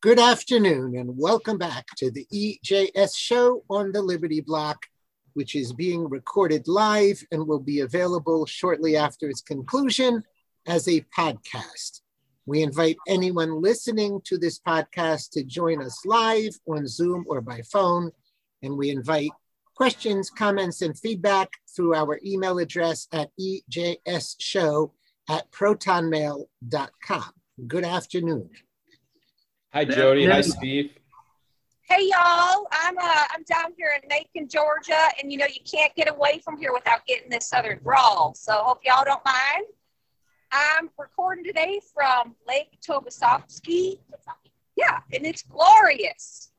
Good afternoon and welcome back to the EJS show on the Liberty Block, which is being recorded live and will be available shortly after its conclusion as a podcast. We invite anyone listening to this podcast to join us live on Zoom or by phone, and we invite questions, comments, and feedback through our email address at ejsshow at protonmail.com. Good afternoon. Hi, Jody. Hi, Steve. Hey y'all, I'm uh I'm down here in Macon, Georgia, and you know you can't get away from here without getting this southern drawl. So hope y'all don't mind. I'm recording today from Lake Tobesofkee. Yeah, and it's glorious.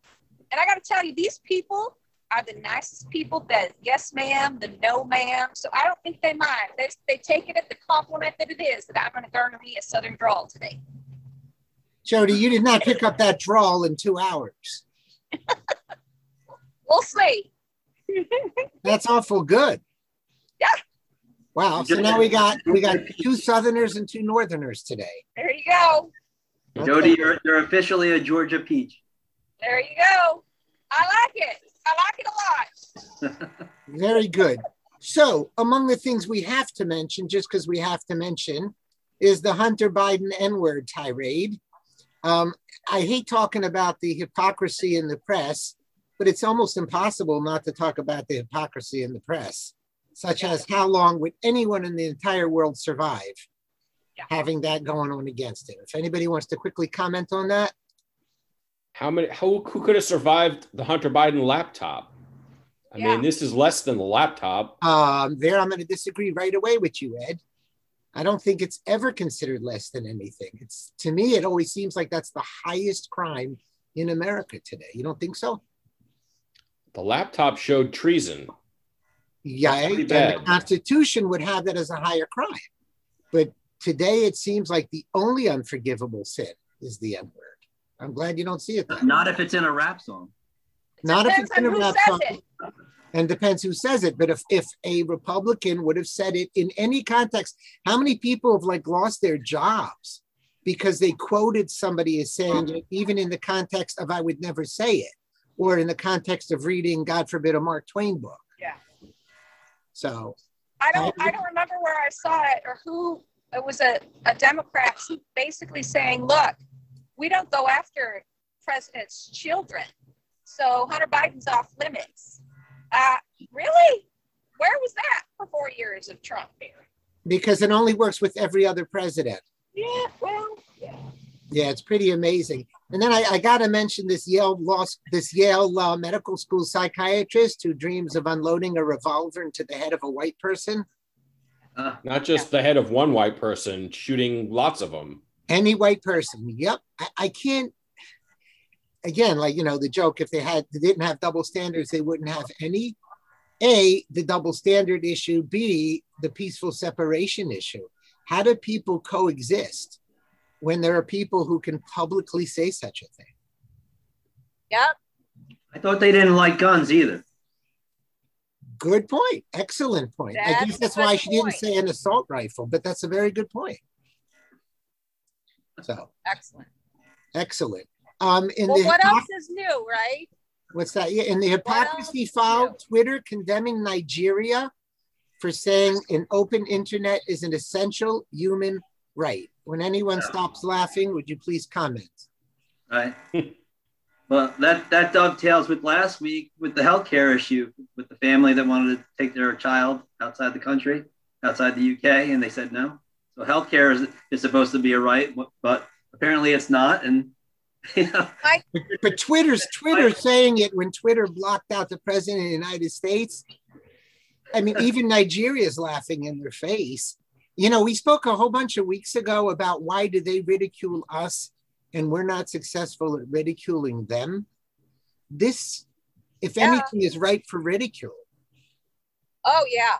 And I got to tell you, these people are the nicest people. The yes, ma'am, the no, ma'am. So I don't think they mind. They they take it as the compliment that it is that I'm going to garner me a southern drawl today. Jody, you did not pick up that drawl in two hours. we'll see. That's awful good. Yeah. Wow. So now we got we got two Southerners and two Northerners today. There you go. Okay. Jody, you're, you're officially a Georgia peach. There you go. I like it. I like it a lot. Very good. So, among the things we have to mention, just because we have to mention, is the Hunter Biden N word tirade. Um, I hate talking about the hypocrisy in the press, but it's almost impossible not to talk about the hypocrisy in the press, such as how long would anyone in the entire world survive yeah. having that going on against it? If anybody wants to quickly comment on that. How many, who, who could have survived the Hunter Biden laptop? I yeah. mean, this is less than the laptop. Um, there, I'm going to disagree right away with you, Ed. I don't think it's ever considered less than anything. It's to me, it always seems like that's the highest crime in America today. You don't think so? The laptop showed treason. Yeah, and the Constitution would have that as a higher crime. But today it seems like the only unforgivable sin is the N word. I'm glad you don't see it. That Not if it's in a rap song. Not if it's in a rap song. It and depends who says it. But if, if a Republican would have said it in any context, how many people have like lost their jobs because they quoted somebody as saying it, even in the context of I would never say it, or in the context of reading, God forbid, a Mark Twain book. Yeah. So I don't I don't remember where I saw it or who it was a, a Democrat basically saying, look, we don't go after president's children. So Hunter Biden's off limits uh, really? Where was that for four years of Trump here? Because it only works with every other president. Yeah, well, yeah. Yeah, it's pretty amazing. And then I, I got to mention this Yale law, this Yale uh, medical school psychiatrist who dreams of unloading a revolver into the head of a white person. Uh, Not just yeah. the head of one white person, shooting lots of them. Any white person. Yep. I, I can't again, like you know, the joke: if they had they didn't have double standards, they wouldn't have any. A, the double standard issue. B, the peaceful separation issue. How do people coexist when there are people who can publicly say such a thing? Yep. I thought they didn't like guns either. Good point. Excellent point. That's I guess that's why she didn't say an assault rifle, but that's a very good point. So excellent. Excellent. Um, in well, the what else is new, right? What's that? Yeah, in the hypocrisy file, Twitter condemning Nigeria for saying an open internet is an essential human right. When anyone stops laughing, would you please comment? Right. well, that that dovetails with last week with the healthcare issue with the family that wanted to take their child outside the country, outside the UK, and they said no. So healthcare is, is supposed to be a right, but apparently it's not, and but, but Twitter's Twitter saying it when Twitter blocked out the president of the United States. I mean, even Nigeria is laughing in their face. You know, we spoke a whole bunch of weeks ago about why do they ridicule us and we're not successful at ridiculing them. This, if yeah. anything, is ripe for ridicule. Oh yeah.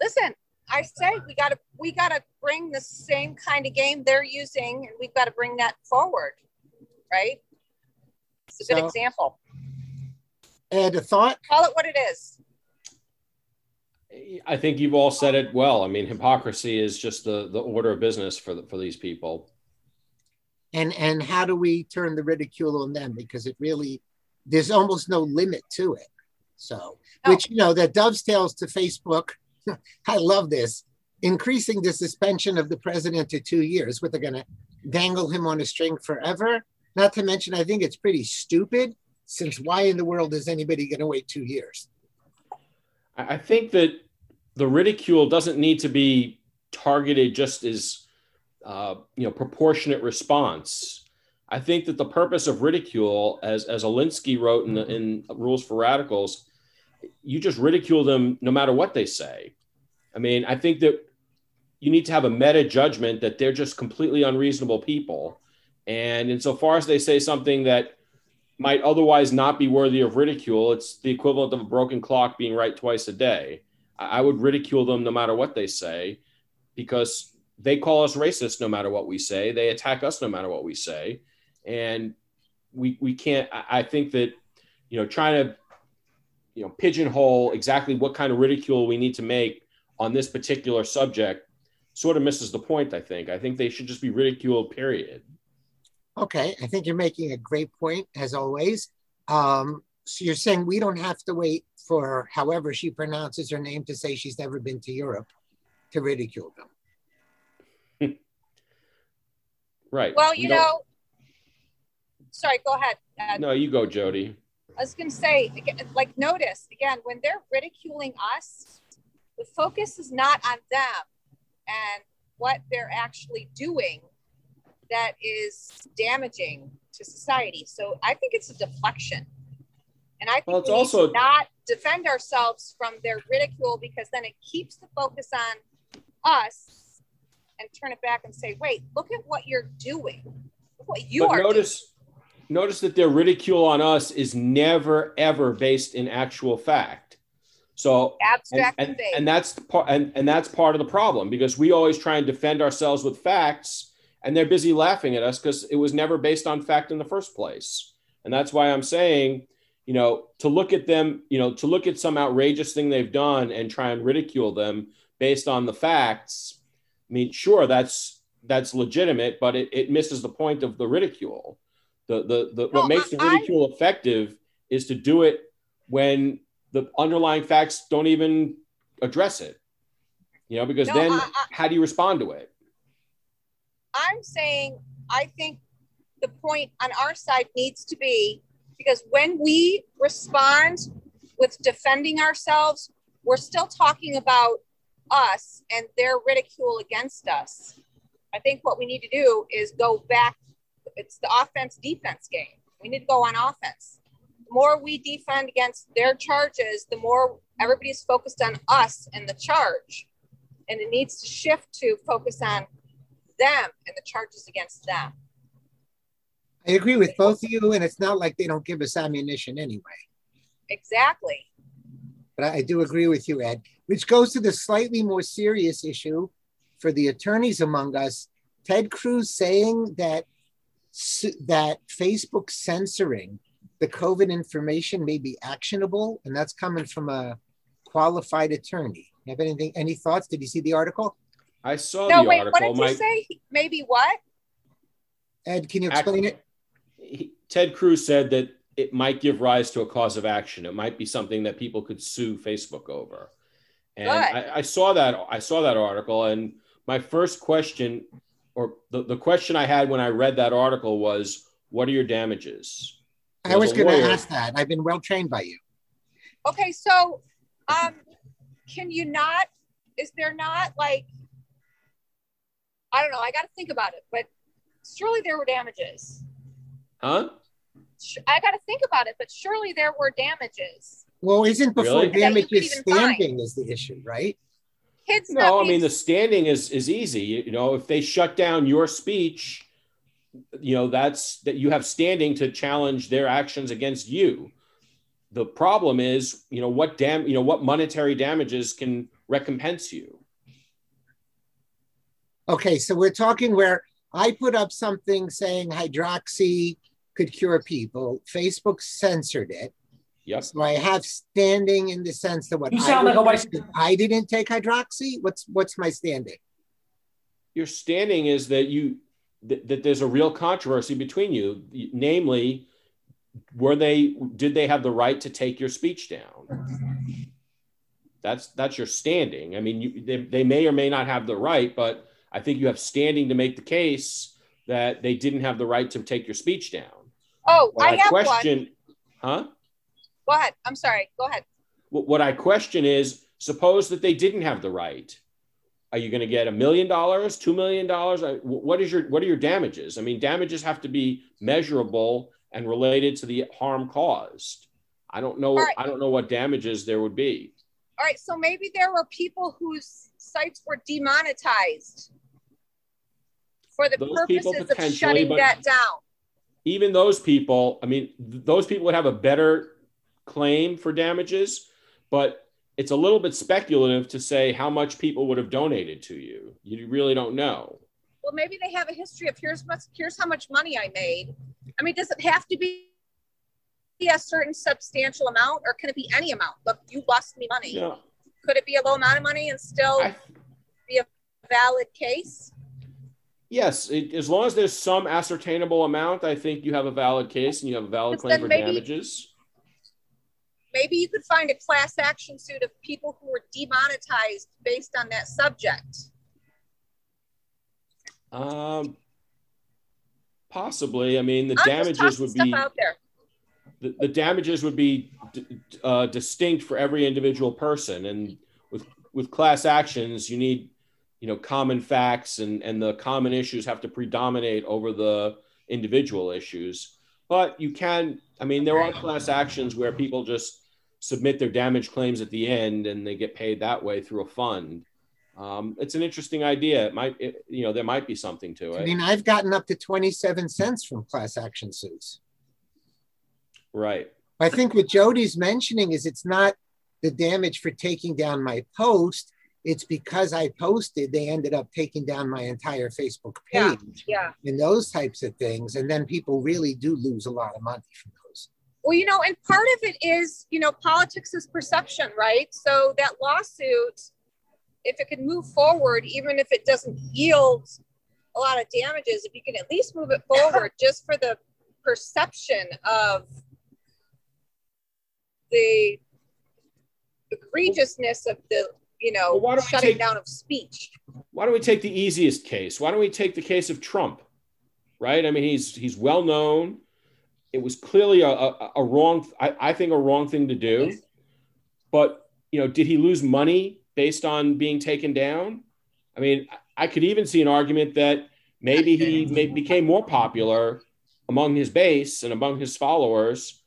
Listen, I say we gotta we gotta bring the same kind of game they're using and we've got to bring that forward right? It's a so, good example. And a thought? Call it what it is. I think you've all said it well. I mean, hypocrisy is just the the order of business for the, for these people. and and how do we turn the ridicule on them because it really there's almost no limit to it so oh. which you know that dovetails to facebook i love this increasing the suspension of the president to two years what they're going to dangle him on a string forever not to mention i think it's pretty stupid since why in the world is anybody going to wait two years i think that the ridicule doesn't need to be targeted just as uh, you know proportionate response. I think that the purpose of ridicule, as as Alinsky wrote in, the, in Rules for Radicals, you just ridicule them no matter what they say. I mean, I think that you need to have a meta judgment that they're just completely unreasonable people, and insofar as they say something that might otherwise not be worthy of ridicule, it's the equivalent of a broken clock being right twice a day. I would ridicule them no matter what they say, because they call us racist no matter what we say. They attack us no matter what we say. And we, we can't, I think that, you know, trying to, you know, pigeonhole exactly what kind of ridicule we need to make on this particular subject sort of misses the point, I think. I think they should just be ridiculed, period. Okay. I think you're making a great point, as always. Um, so you're saying we don't have to wait for however she pronounces her name to say she's never been to Europe to ridicule them. Right. Well, you know, sorry, go ahead. No, you go, Jody. I was going to say, like, notice again, when they're ridiculing us, the focus is not on them and what they're actually doing that is damaging to society. So I think it's a deflection. And I think well, it's we also not defend ourselves from their ridicule because then it keeps the focus on us and turn it back and say, wait, look at what you're doing. Look what you but are notice, doing. Notice that their ridicule on us is never, ever based in actual fact. So abstract and, and, and that's part and, and that's part of the problem because we always try and defend ourselves with facts and they're busy laughing at us because it was never based on fact in the first place. And that's why I'm saying, you know, to look at them, you know, to look at some outrageous thing they've done and try and ridicule them based on the facts I mean, sure, that's that's legitimate, but it, it misses the point of the ridicule. The the, the what makes the ridicule I, effective is to do it when the underlying facts don't even address it. You know, because no, then I, I, how do you respond to it? I'm saying I think the point on our side needs to be because when we respond with defending ourselves, we're still talking about us and their ridicule against us. I think what we need to do is go back. It's the offense defense game. We need to go on offense. The more we defend against their charges, the more everybody's focused on us and the charge. And it needs to shift to focus on them and the charges against them. I agree with both of you, and it's not like they don't give us ammunition anyway. Exactly. But I do agree with you, Ed which goes to the slightly more serious issue for the attorneys among us. Ted Cruz saying that that Facebook censoring the COVID information may be actionable, and that's coming from a qualified attorney. You have anything? Any thoughts? Did you see the article? I saw that article. no, the wait, article. What did My, you say? Maybe what? Ed, can you explain it? He, Ted Cruz said that it might give rise to a cause of action. It might be something that people could sue Facebook over. And I, I, saw that I saw that article, and my first question, or the, the question I had when I read that article was, "What are your damages?" I was going to ask that. I've been well trained by you. Okay, so um, can you not? Is there not like I don't know. I got to think about it, but surely there were damages. Huh? I got to think about it, but surely there were damages. Well, isn't before really? damages standing is the issue, right? Kids. No, I mean the standing is is easy. You know, if they shut down your speech, you know that's that you have standing to challenge their actions against you. The problem is, you know, what dam, you know, what monetary damages can recompense you. Okay, so we're talking where I put up something saying hydroxy could cure people. Facebook censored it. Yep. So I have standing in the sense that what you sound I like a white. I didn't take hydroxy. What's what's my standing? Your standing is that you that, that there's a real controversy between you, namely, were they did they have the right to take your speech down? That's that's your standing. I mean, you, they, they may or may not have the right, but I think you have standing to make the case that they didn't have the right to take your speech down. Oh, what I, I have question, one. Huh? Go ahead. I'm sorry. Go ahead. What I question is suppose that they didn't have the right. Are you going to get a million dollars, two million dollars? What is your what are your damages? I mean, damages have to be measurable and related to the harm caused. I don't know. Right. I don't know what damages there would be. All right. So maybe there were people whose sites were demonetized for the those purposes of shutting that down. Even those people, I mean, those people would have a better claim for damages, but it's a little bit speculative to say how much people would have donated to you. You really don't know. Well, maybe they have a history of here's much, here's how much money I made. I mean, does it have to be a certain substantial amount, or can it be any amount? Look, you lost me money. Yeah. Could it be a low amount of money and still I, be a valid case? Yes, it, as long as there's some ascertainable amount, I think you have a valid case and you have a valid claim for maybe, damages. Maybe you could find a class action suit of people who were demonetized based on that subject. Um, possibly. I mean, the I'm damages would be the, the, damages would be uh, distinct for every individual person, and with with class actions, you need you know common facts and and the common issues have to predominate over the individual issues. But you can i mean there are class actions where people just submit their damage claims at the end and they get paid that way through a fund. Um, it's an interesting idea. It might it, you know there might be something to it. i mean i've gotten up to 27 cents from class action suits. Right. I think what jody's mentioning is it's not the damage for taking down my post it's because I posted, they ended up taking down my entire Facebook page. Yeah. yeah. And those types of things. And then people really do lose a lot of money from those. Well, you know, and part of it is, you know, politics is perception, right? So that lawsuit, if it can move forward, even if it doesn't yield a lot of damages, if you can at least move it forward just for the perception of the egregiousness of the you know, well, shutting take, down of speech. Why don't we take the easiest case? Why don't we take the case of Trump? Right? I mean, he's he's well known. It was clearly a, a, a wrong, I, I think, a wrong thing to do. But you know, did he lose money based on being taken down? I mean, I could even see an argument that maybe he may, became more popular among his base and among his followers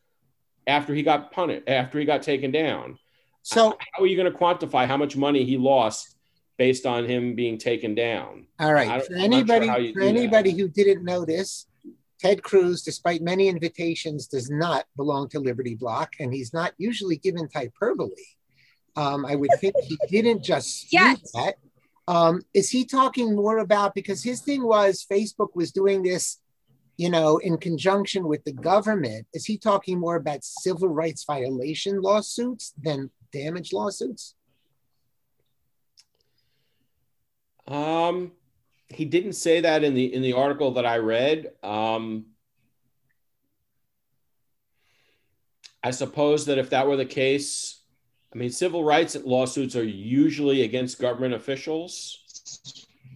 after he got punished, after he got taken down. So how are you going to quantify how much money he lost based on him being taken down? All right. For anybody, sure for anybody who didn't notice, Ted Cruz, despite many invitations, does not belong to Liberty Block, and he's not usually given hyperbole. Um, I would think he didn't just yes. that. Um, is he talking more about because his thing was Facebook was doing this, you know, in conjunction with the government? Is he talking more about civil rights violation lawsuits than damage lawsuits? Um, he didn't say that in the in the article that I read. Um, I suppose that if that were the case, I mean, civil rights lawsuits are usually against government officials.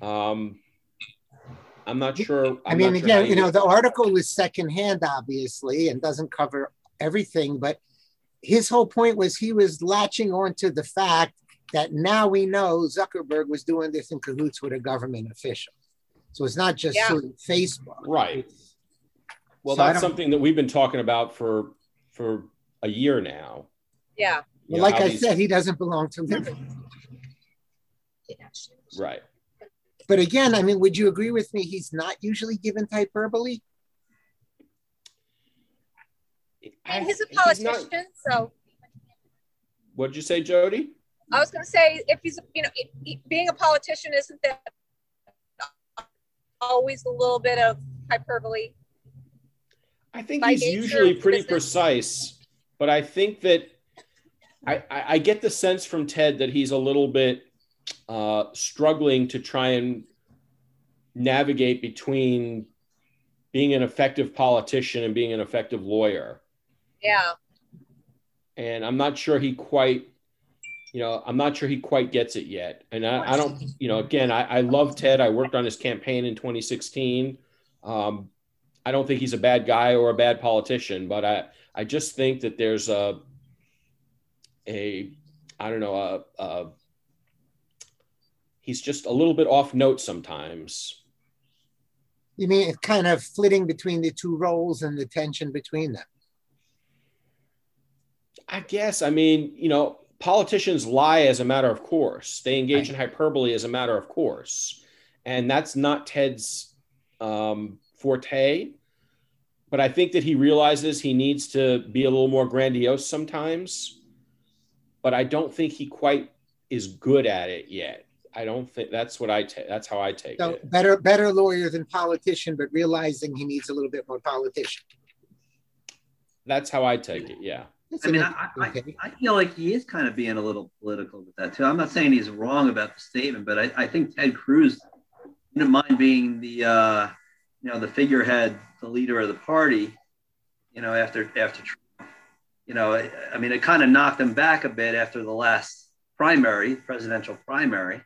Um, I'm not sure. I'm i mean, again, you, you know, the article was secondhand, obviously, and doesn't cover everything, but his whole point was he was latching on to the fact that now we know Zuckerberg was doing this in cahoots with a government official. So it's not just yeah. sort of Facebook. Right. Well, so that's something that we've been talking about for for a year now. Yeah. Well, like I these... said, he doesn't belong to Liberty. Right. But again, I mean, would you agree with me? He's not usually given hyperbole. And he's a politician, not... so. What did you say, Jody? I was going to say, if he's, you know, being a politician, isn't that always a little bit of hyperbole? I think he's usually pretty precise, but I think that I, I, I, get the sense from Ted that he's a little bit uh, struggling to try and navigate between being an effective politician and being an effective lawyer. Yeah. And I'm not sure he quite, you know, I'm not sure he quite gets it yet. And I, I don't, you know, again, I, I love Ted. I worked on his campaign in 2016. Um, I don't think he's a bad guy or a bad politician, but I, I just think that there's a, a, I don't know, a, a he's just a little bit off note sometimes. You mean it's kind of flitting between the two roles and the tension between them? I guess. I mean, you know, politicians lie as a matter of course. They engage right. in hyperbole as a matter of course, and that's not Ted's um, forte. But I think that he realizes he needs to be a little more grandiose sometimes. But I don't think he quite is good at it yet. I don't think that's what I take. That's how I take so it. Better, better lawyer than politician, but realizing he needs a little bit more politician. That's how I take it. Yeah. I mean, I, I, I, feel like he is kind of being a little political with that too. I'm not saying he's wrong about the statement, but I, I think Ted Cruz didn't mind being the, uh, you know, the figurehead, the leader of the party, you know, after after Trump. You know, I, I mean, it kind of knocked him back a bit after the last primary, presidential primary.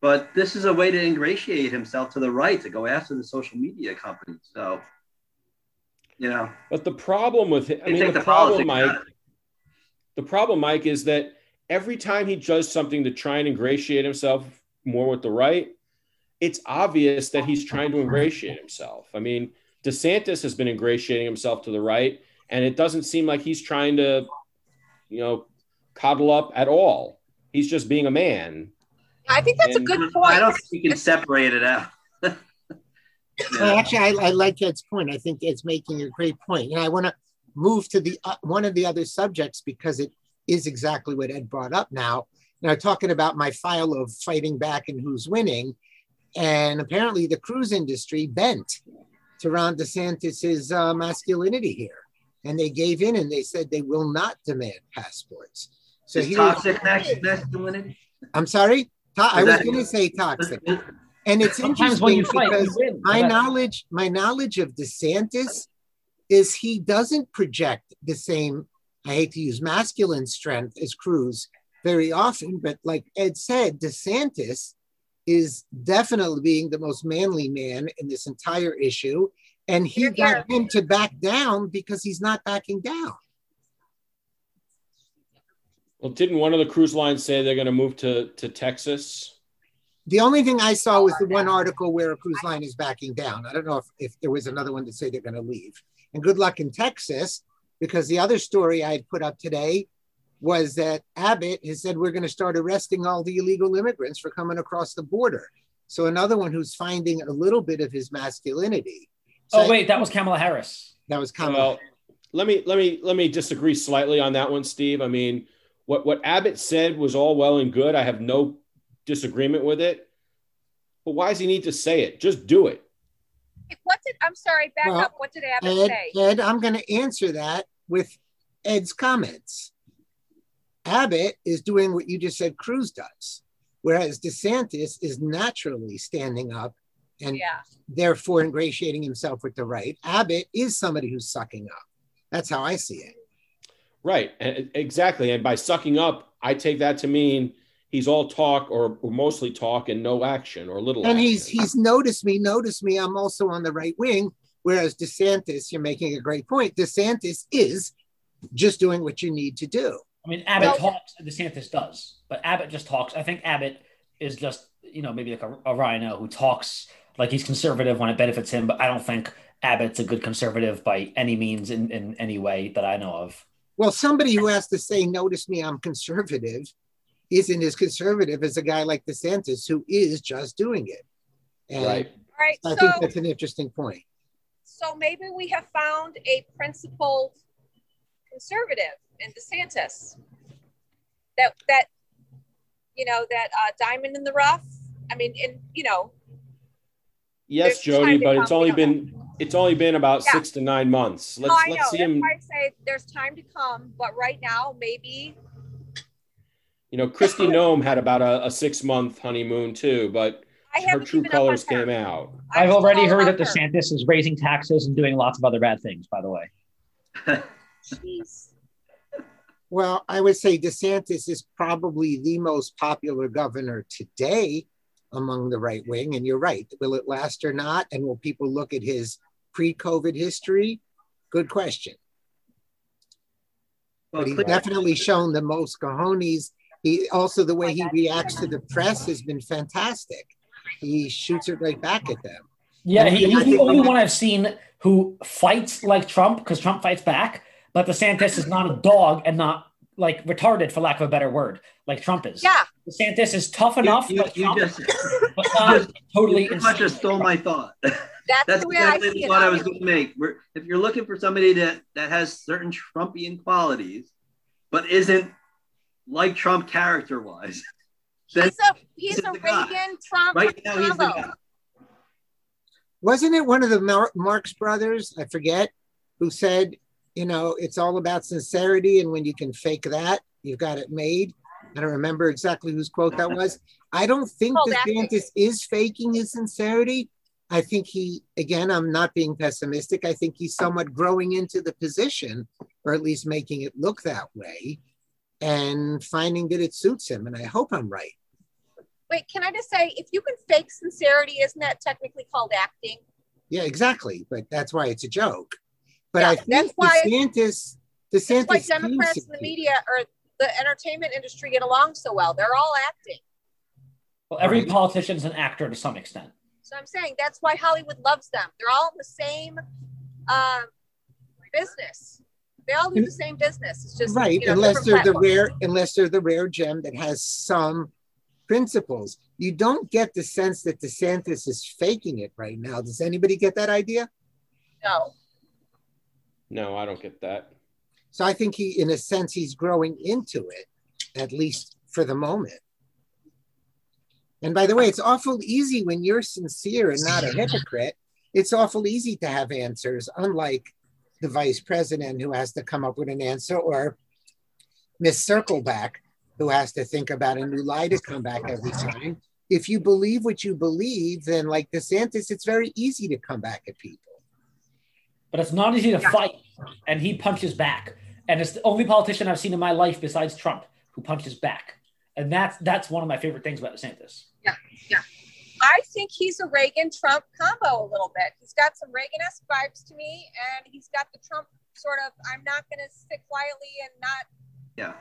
But this is a way to ingratiate himself to the right to go after the social media companies. So, you know. But the problem with it, I mean, the, the problem, Mike, the problem, Mike, is that every time he does something to try and ingratiate himself more with the right, it's obvious that he's trying to ingratiate himself. I mean, DeSantis has been ingratiating himself to the right, and it doesn't seem like he's trying to, you know, coddle up at all. He's just being a man. I think that's and a good point. I don't think you can separate it out. Well, actually, I, I, like Ed's point. I think it's making a great point. And I want to move to the uh, one of the other subjects because it is exactly what Ed brought up now. Now, talking about my file of fighting back and who's winning. And apparently, the cruise industry bent to Ron DeSantis's uh, masculinity here. And they gave in and they said they will not demand passports. So he toxic masculinity. I'm sorry. To- I was going to say toxic. And it's interesting because my knowledge, my knowledge of DeSantis is he doesn't project the same. I hate to use masculine strength as Cruz very often, but like Ed said, DeSantis is definitely being the most manly man in this entire issue. And he got him to back down because he's not backing down. Well, didn't one of the cruise lines say they're going to move to, to Texas? The only thing I saw was the one article where a cruise line is backing down. I don't know if, if there was another one to say they're going to leave. And good luck in Texas, because the other story I had put up today was that Abbott has said we're going to start arresting all the illegal immigrants for coming across the border. So another one who's finding a little bit of his masculinity. So oh wait, that was Kamala Harris. That was Kamala. Well, let me let me let me disagree slightly on that one, Steve. I mean, what what Abbott said was all well and good. I have no disagreement with it. But why does he need to say it? Just do it. What did I'm sorry, back well, up. What did Abbott Ed, say? Ed, I'm going to answer that with Ed's comments. Abbott is doing what you just said Cruz does, whereas DeSantis is naturally standing up and yeah. therefore ingratiating himself with the right. Abbott is somebody who's sucking up. That's how I see it. Right. Exactly. And by sucking up, I take that to mean he's all talk or, or mostly talk and no action or little. And action. he's he's noticed me, noticed me. I'm also on the right wing. Whereas DeSantis, you're making a great point. DeSantis is just doing what you need to do. I mean, Abbott well, talks, DeSantis does, but Abbott just talks. I think Abbott is just, you know, maybe like a, a rhino who talks like he's conservative when it benefits him, but I don't think Abbott's a good conservative by any means in, in any way that I know of. Well, somebody who has to say, notice me, I'm conservative, isn't as conservative as a guy like DeSantis who is just doing it. And right. Right. I so, think that's an interesting point. So maybe we have found a principled conservative in DeSantis. That that you know that uh, diamond in the rough. I mean, in you know. Yes, Jody, but it's only been it's only been about yeah. six to nine months. Let's no, let's see him. I say there's time to come, but right now maybe. You know, Kristi Noem had about a, a six month honeymoon too, but I her true given up colors her. came out. I'm I've already heard that her. DeSantis is raising taxes and doing lots of other bad things, by the way. Jeez. Well, I would say DeSantis is probably the most popular governor today among the right wing. And you're right. Will it last or not? And will people look at his pre COVID history? Good question. Well, But he's clear- definitely shown the most cojones. He also, the way he reacts to the press has been fantastic. He shoots it right back at them. Yeah, he, he's the only one I've seen who fights like Trump because Trump fights back. But the DeSantis is not a dog and not like retarded, for lack of a better word, like Trump is. Yeah. DeSantis is tough enough, you, like you Trump, just, but not just- totally you pretty much just stole my thought. That's, That's the way I exactly see the it. thought I was going to make. We're, if you're looking for somebody that, that has certain Trumpian qualities, but isn't like Trump character wise, He's a he's This a the guy. Reagan Trump right now he's the guy. Wasn't it one of the Mar- Marx brothers, I forget, who said, you know, it's all about sincerity. And when you can fake that, you've got it made. I don't remember exactly whose quote that was. I don't think oh, Called acting. DeSantis is faking his sincerity. I think he, again, I'm not being pessimistic. I think he's somewhat growing into the position, or at least making it look that way, and finding that it suits him. And I hope I'm right. Wait, can I just say, if you can fake sincerity, isn't that technically called acting? Yeah, exactly. But that's why it's a joke. But Yeah, I that's think why- DeSantis, It's DeSantis, why Democrats it. and the media or the entertainment industry get along so well. They're all acting. Well, every Right. politician's an actor to some extent. So I'm saying that's why Hollywood loves them. They're all in the same um, business. They all do the same business. It's just right, you know, unless they're the rare, unless they're the rare gem that has some principles. You don't get the sense that DeSantis is faking it right now. Does anybody get that idea? No, No, I don't get that. So I think he, in a sense, he's growing into it, at least for the moment. And by the way, it's awful easy when you're sincere and not a hypocrite. It's awful easy to have answers, unlike the vice president who has to come up with an answer, or Miss Circleback who has to think about a new lie to come back every time. If you believe what you believe, then like DeSantis, it's very easy to come back at people. But it's not easy to fight, and he punches back. And it's the only politician I've seen in my life besides Trump who punches back. And that's that's one of my favorite things about DeSantis. I think he's a Reagan Trump combo a little bit. He's got some Reagan esque vibes to me, and he's got the Trump sort of I'm not going to sit quietly and not Yeah.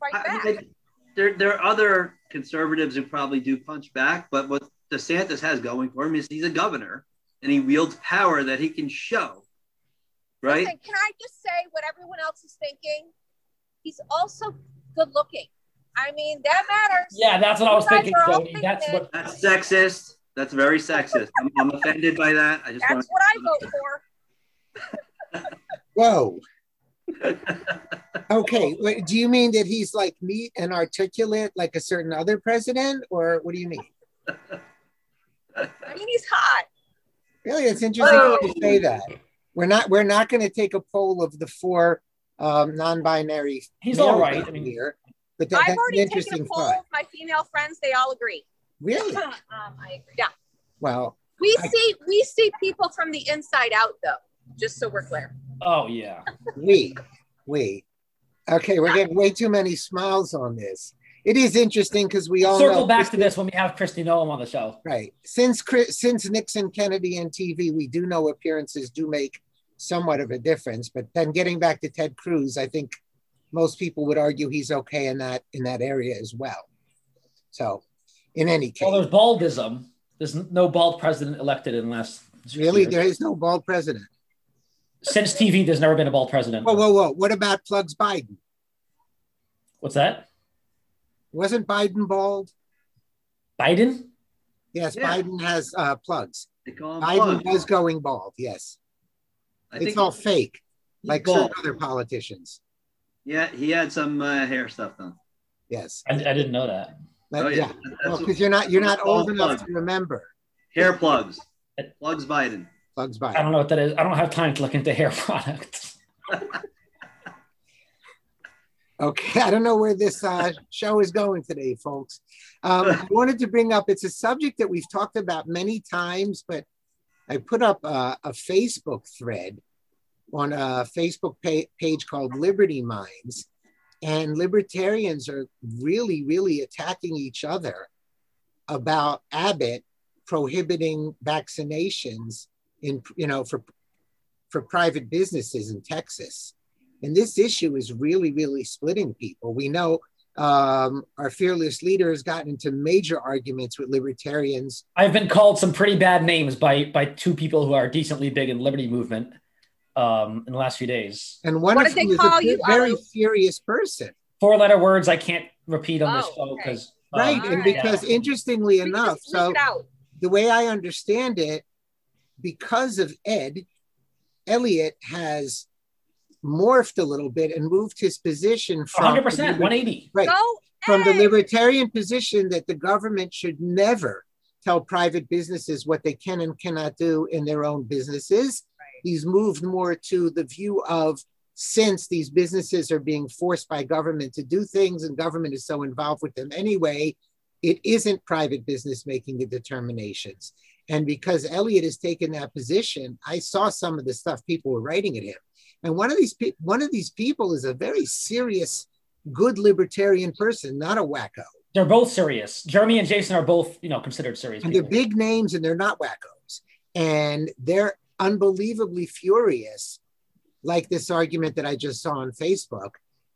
fight I- back. I there, there are other conservatives who probably do punch back, but what DeSantis has going for him is he's a governor and he wields power that he can show. Right? Listen, can I just say what everyone else is thinking? He's also good looking. I mean, that matters. Yeah, that's what I was You guys thinking, Jody. That's what That's sexist. That's very sexist. I'm, I'm offended by that. I just That's what I vote for. Whoa. Okay. wait, Do you mean that he's like neat and articulate like a certain other president, or what do you mean? I mean, he's hot. Really, it's interesting Oh. you say that. We're not we're not going to take a poll of the four um, non-binary. he's all right. I mean, here, but that, I've that's an already taken a poll thought. of my female friends. They all agree. Really? um, I agree. Yeah. Well, We I- see we see people from the inside out though, just so we're clear. oh yeah. we we okay. We're getting way too many smiles on this. It is interesting because we all Circle know back to this when we have Kristi Noem on the show. Right. Since Chris- since Nixon, Kennedy, and TV, we do know appearances do make somewhat of a difference. But then getting back to Ted Cruz, I think most people would argue he's okay in that in that area as well. So, in any case, Well, there's baldism. There's no bald president elected in the last really, years. there is no bald president. Since TV, there's never been a bald president. Whoa, whoa, whoa! What about Plugs Biden? What's that? Wasn't Biden bald? Biden? Yes, Yeah. Biden has uh, plugs. They call him Biden plug. was going bald. Yes, I it's think all fake, like bald. certain other politicians. Yeah, he had some uh, hair stuff done. Yes, I, I didn't know that. But, oh yeah. yeah, Well, because you're not you're not old enough plug. to remember hair plugs. Plugs Biden. Plugs Biden. I don't know what that is. I don't have time to look into hair products. Okay, I don't know where this uh, show is going today, folks. Um, I wanted to bring up, it's a subject that we've talked about many times, but I put up a, a Facebook thread on a Facebook page called Liberty Minds. And libertarians are really, really attacking each other about Abbott prohibiting vaccinations in, you know, for, for private businesses in Texas. And this issue is really, really splitting people. We know um, our fearless leader has gotten into major arguments with libertarians. I've been called some pretty bad names by by two people who are decently big in liberty movement um, in the last few days. And one What of did they them is call a you? very Oh. serious person. Four letter words I can't repeat on this Oh, show okay. because Right. and right. because interestingly We enough, so the way I understand it, because of Ed, Elliot has morphed a little bit and moved his position from 100 percent 180. right Go from the libertarian position that the government should never tell private businesses what they can and cannot do in their own businesses. He's moved more to the view of since these businesses are being forced by government to do things and government is so involved with them anyway, it isn't private business making the determinations. And because Elliot has taken that position, I saw some of the stuff people were writing at him. And one of these pe- one of these people is a very serious, good libertarian person, not a wacko. They're both serious. Jeremy and Jason are both, you know, considered serious. And they're big names and they're not wackos. And they're unbelievably furious, like this argument that I just saw on Facebook,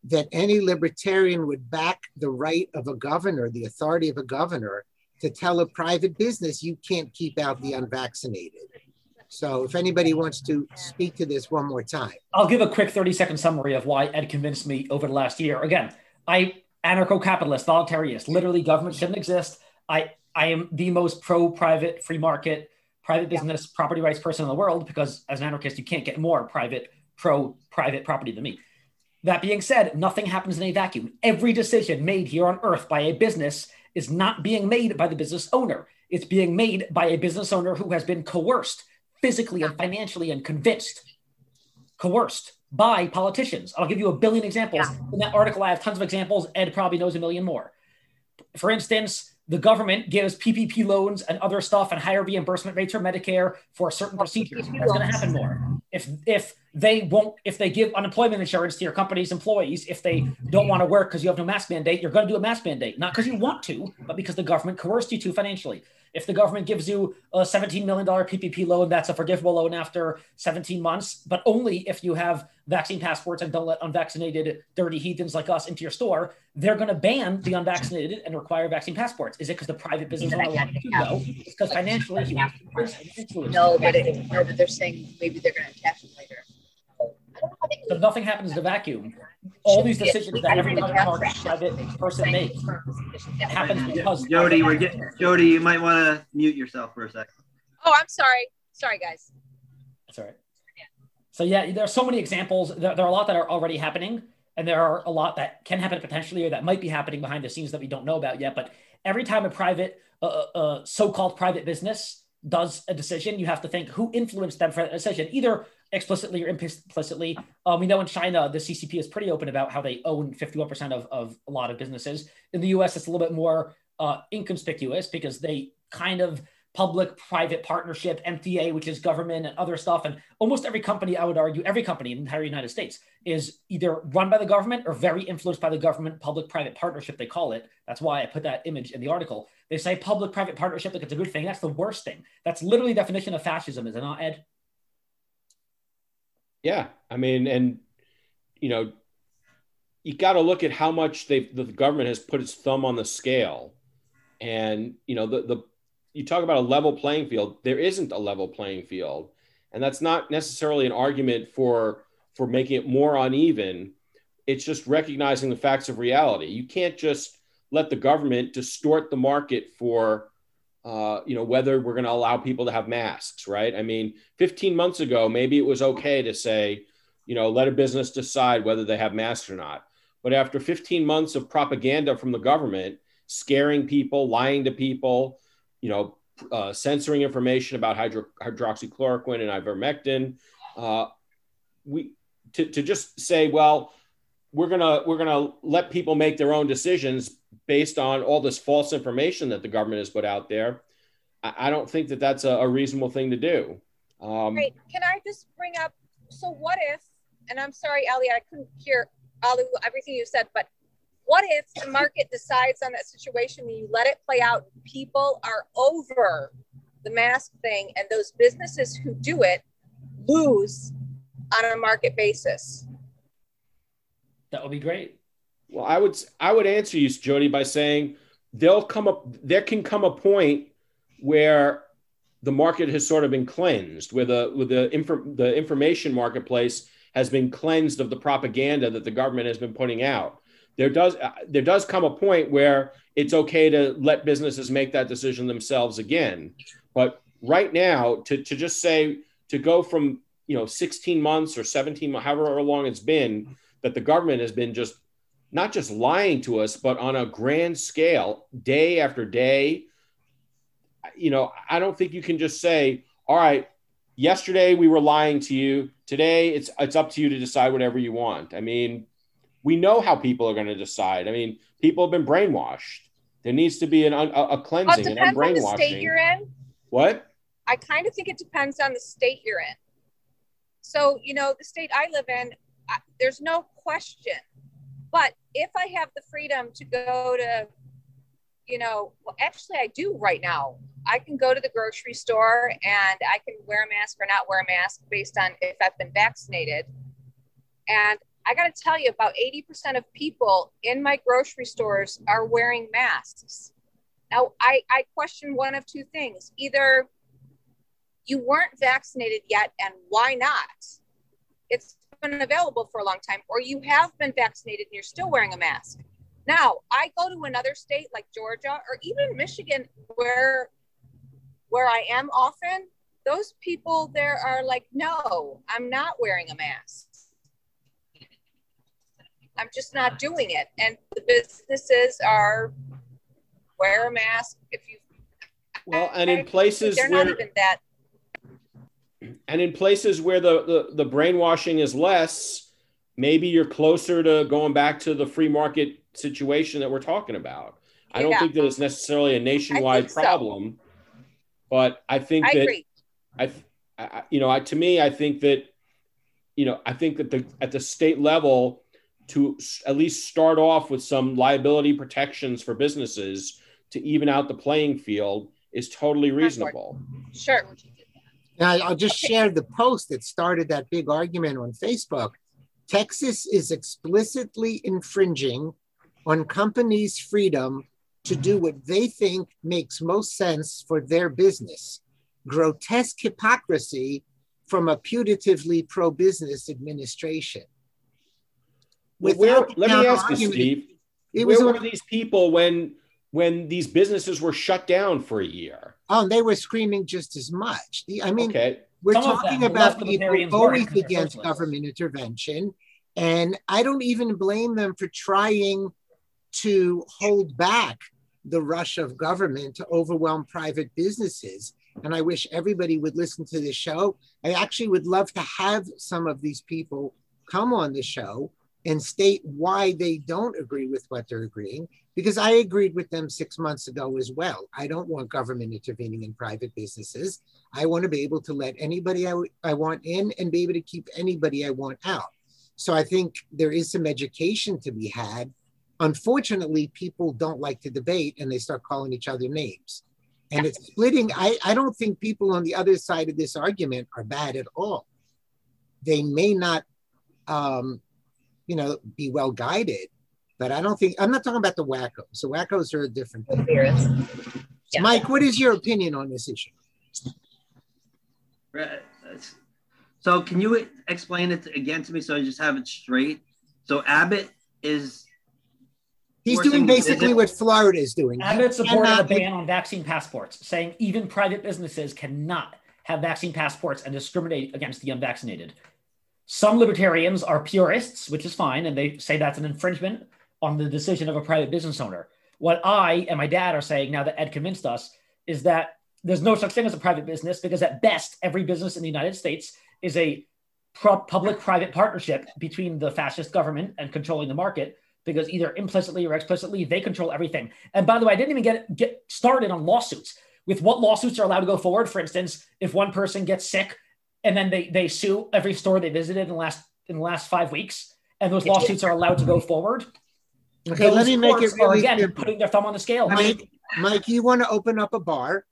that any libertarian would back the right of a governor, the authority of a governor, to tell a private business you can't keep out the unvaccinated. So if anybody wants to speak to this one more time. I'll give a quick 30 second summary of why Ed convinced me over the last year. Again, I anarcho-capitalist, voluntarist, literally government shouldn't exist. I I am the most pro-private free market, private business, property rights person in the world because as an anarchist, you can't get more private, pro-private property than me. That being said, nothing happens in a vacuum. Every decision made here on earth by a business is not being made by the business owner. It's being made by a business owner who has been coerced physically and financially and convinced, coerced by politicians. I'll give you a billion examples. In that article, I have tons of examples. Ed probably knows a million more. For instance, the government gives PPP loans and other stuff and higher reimbursement rates for Medicare for certain procedures. That's going to happen more. If if they won't, if they give unemployment insurance to your company's employees, if they don't want to work because you have no mask mandate, you're going to do a mask mandate, not because you want to, but because the government coerced you to financially. If the government gives you a $17 million PPP loan, that's a forgivable loan after 17 months, but only if you have vaccine passports and don't let unvaccinated, dirty heathens like us into your store. They're going to ban the unvaccinated and require vaccine passports. Is it because the private business owner wants to? No, it's because financially to influence. No, but it, no, but they're saying maybe they're gonna attack them later. I don't know how they So nothing happens in a vacuum. All these decisions that every private person makes happens because Jody, we're getting Jody. You might want to mute yourself for a second. Oh, I'm sorry. Sorry, guys. That's all right. So yeah, there are so many examples. There, there are a lot that are already happening, and there are a lot that can happen potentially or that might be happening behind the scenes that we don't know about yet. But every time a private, uh, uh, so-called private business does a decision, you have to think who influenced them for that decision, either explicitly or implicitly. Um, we know in China, the CCP is pretty open about how they own 51% of, of a lot of businesses. In the US, it's a little bit more uh, inconspicuous because they kind of public private partnership, MTA, which is government and other stuff. And almost every company, I would argue, every company in the entire United States is either run by the government or very influenced by the government, public private partnership, they call it. That's why I put that image in the article. They say public private partnership like it's a good thing. That's the worst thing. That's literally definition of fascism, is it not, Ed? Yeah, I mean, and you know, you got to look at how much they the government has put its thumb on the scale, and you know, the the you talk about a level playing field. There isn't a level playing field, and that's not necessarily an argument for for making it more uneven. It's just recognizing the facts of reality. You can't just let the government distort the market for uh, you know, whether we're going to allow people to have masks, right? I mean, 15 months ago, maybe it was okay to say, you know, let a business decide whether they have masks or not. But after 15 months of propaganda from the government, scaring people, lying to people, you know, uh, censoring information about hydro- hydroxychloroquine and ivermectin, uh, we to, to just say, well, we're gonna we're gonna let people make their own decisions based on all this false information that the government has put out there. I, I don't think that that's a, a, reasonable thing to do. Um, Great. Can I just bring up? So what if? And I'm sorry, Ali, I couldn't hear all everything you said, but what if the market decides on that situation and you let it play out? People are over the mask thing, and those businesses who do it lose on a market basis. That would be great. Well, I would I would answer you, Jody, by saying there'll come up there can come a point where the market has sort of been cleansed, where the with the info, the information marketplace has been cleansed of the propaganda that the government has been putting out. There does uh, there does come a point where it's okay to let businesses make that decision themselves again. But right now, to, to just say to go from you know 16 months or 17 however long it's been that the government has been just not just lying to us but on a grand scale day after day. You know i don't think you can just say all right yesterday we were lying to you. Today it's it's up to you to decide whatever you want. I mean we know how people are going to decide. I mean people have been brainwashed. There needs to be an a, a oh, cleansing well, and unbrainwashing on the state you're in. what? I kind of think it depends on the state you're in. So, you know, the state I live in, There's no question. But if I have the freedom to go to, you know, well, actually, I do right now. I can go to the grocery store and I can wear a mask or not wear a mask based on if I've been vaccinated. And I got to tell you, about 80% of people in my grocery stores are wearing masks. Now, I, I question one of two things either you weren't vaccinated yet, and why not? It's been available for a long time, or you have been vaccinated and you're still wearing a mask. Now, I go to another state like Georgia or even Michigan, where where I am often. Those people there are like, no, I'm not wearing a mask. I'm just not doing it. And the businesses are wear a mask if you. Well, and in places they're where, not even that and in places where the, the, the brainwashing is less, maybe you're closer to going back to the free market situation that we're talking about. I don't yeah. think that it's necessarily a nationwide problem, so. but I think I that agree. I, I, you know, I, to me, I think that, you know, I think that the at the state level, to at least start off with some liability protections for businesses to even out the playing field is totally reasonable. Sure. Now, I'll just share the post that started that big argument on Facebook. Texas is explicitly infringing on companies' freedom to do mm-hmm. what they think makes most sense for their business. Grotesque hypocrisy from a putatively pro business administration. Well, where, let me ask you, Steve. It where were these people when when these businesses were shut down for a year? Oh, they were screaming just as much. I mean, okay. we're Some talking about people always against government intervention. And I don't even blame them for trying to hold back the rush of government to overwhelm private businesses. And I wish everybody would listen to this show. I actually would love to have some of these people come on the show and state why they don't agree with what they're agreeing because I agreed with them six months ago as well. I don't want government intervening in private businesses. I want to be able to let anybody I, I want in and be able to keep anybody I want out. So I think there is some education to be had. Unfortunately, people don't like to debate and they start calling each other names. And it's splitting. I, I don't think people on the other side of this argument are bad at all. They may not, um, you know, be well guided, but I don't think I'm not talking about the wackos. The wackos are a different thing. Yeah. Mike, what is your opinion on this issue? So, can you explain it again to me so I just have it straight? So, Abbott is. He's doing basically what Florida is doing. Abbott supported a ban on vaccine passports, saying even private businesses cannot have vaccine passports and discriminate against the unvaccinated. Some libertarians are purists, which is fine, and they say that's an infringement on the decision of a private business owner. What I and my dad are saying now that Ed convinced us is that there's no such thing as a private business because at best every business in the United States is a public-private partnership between the fascist government and controlling the market because either implicitly or explicitly they control everything. And by the way, I didn't even get get started on lawsuits. With what lawsuits are allowed to go forward, for instance, if one person gets sick and then they they sue every store they visited in the last in the last five weeks, and those lawsuits are allowed to go forward. Okay, let me make it really again simple. putting their thumb on the scale. Mike, Mike, you want to open up a bar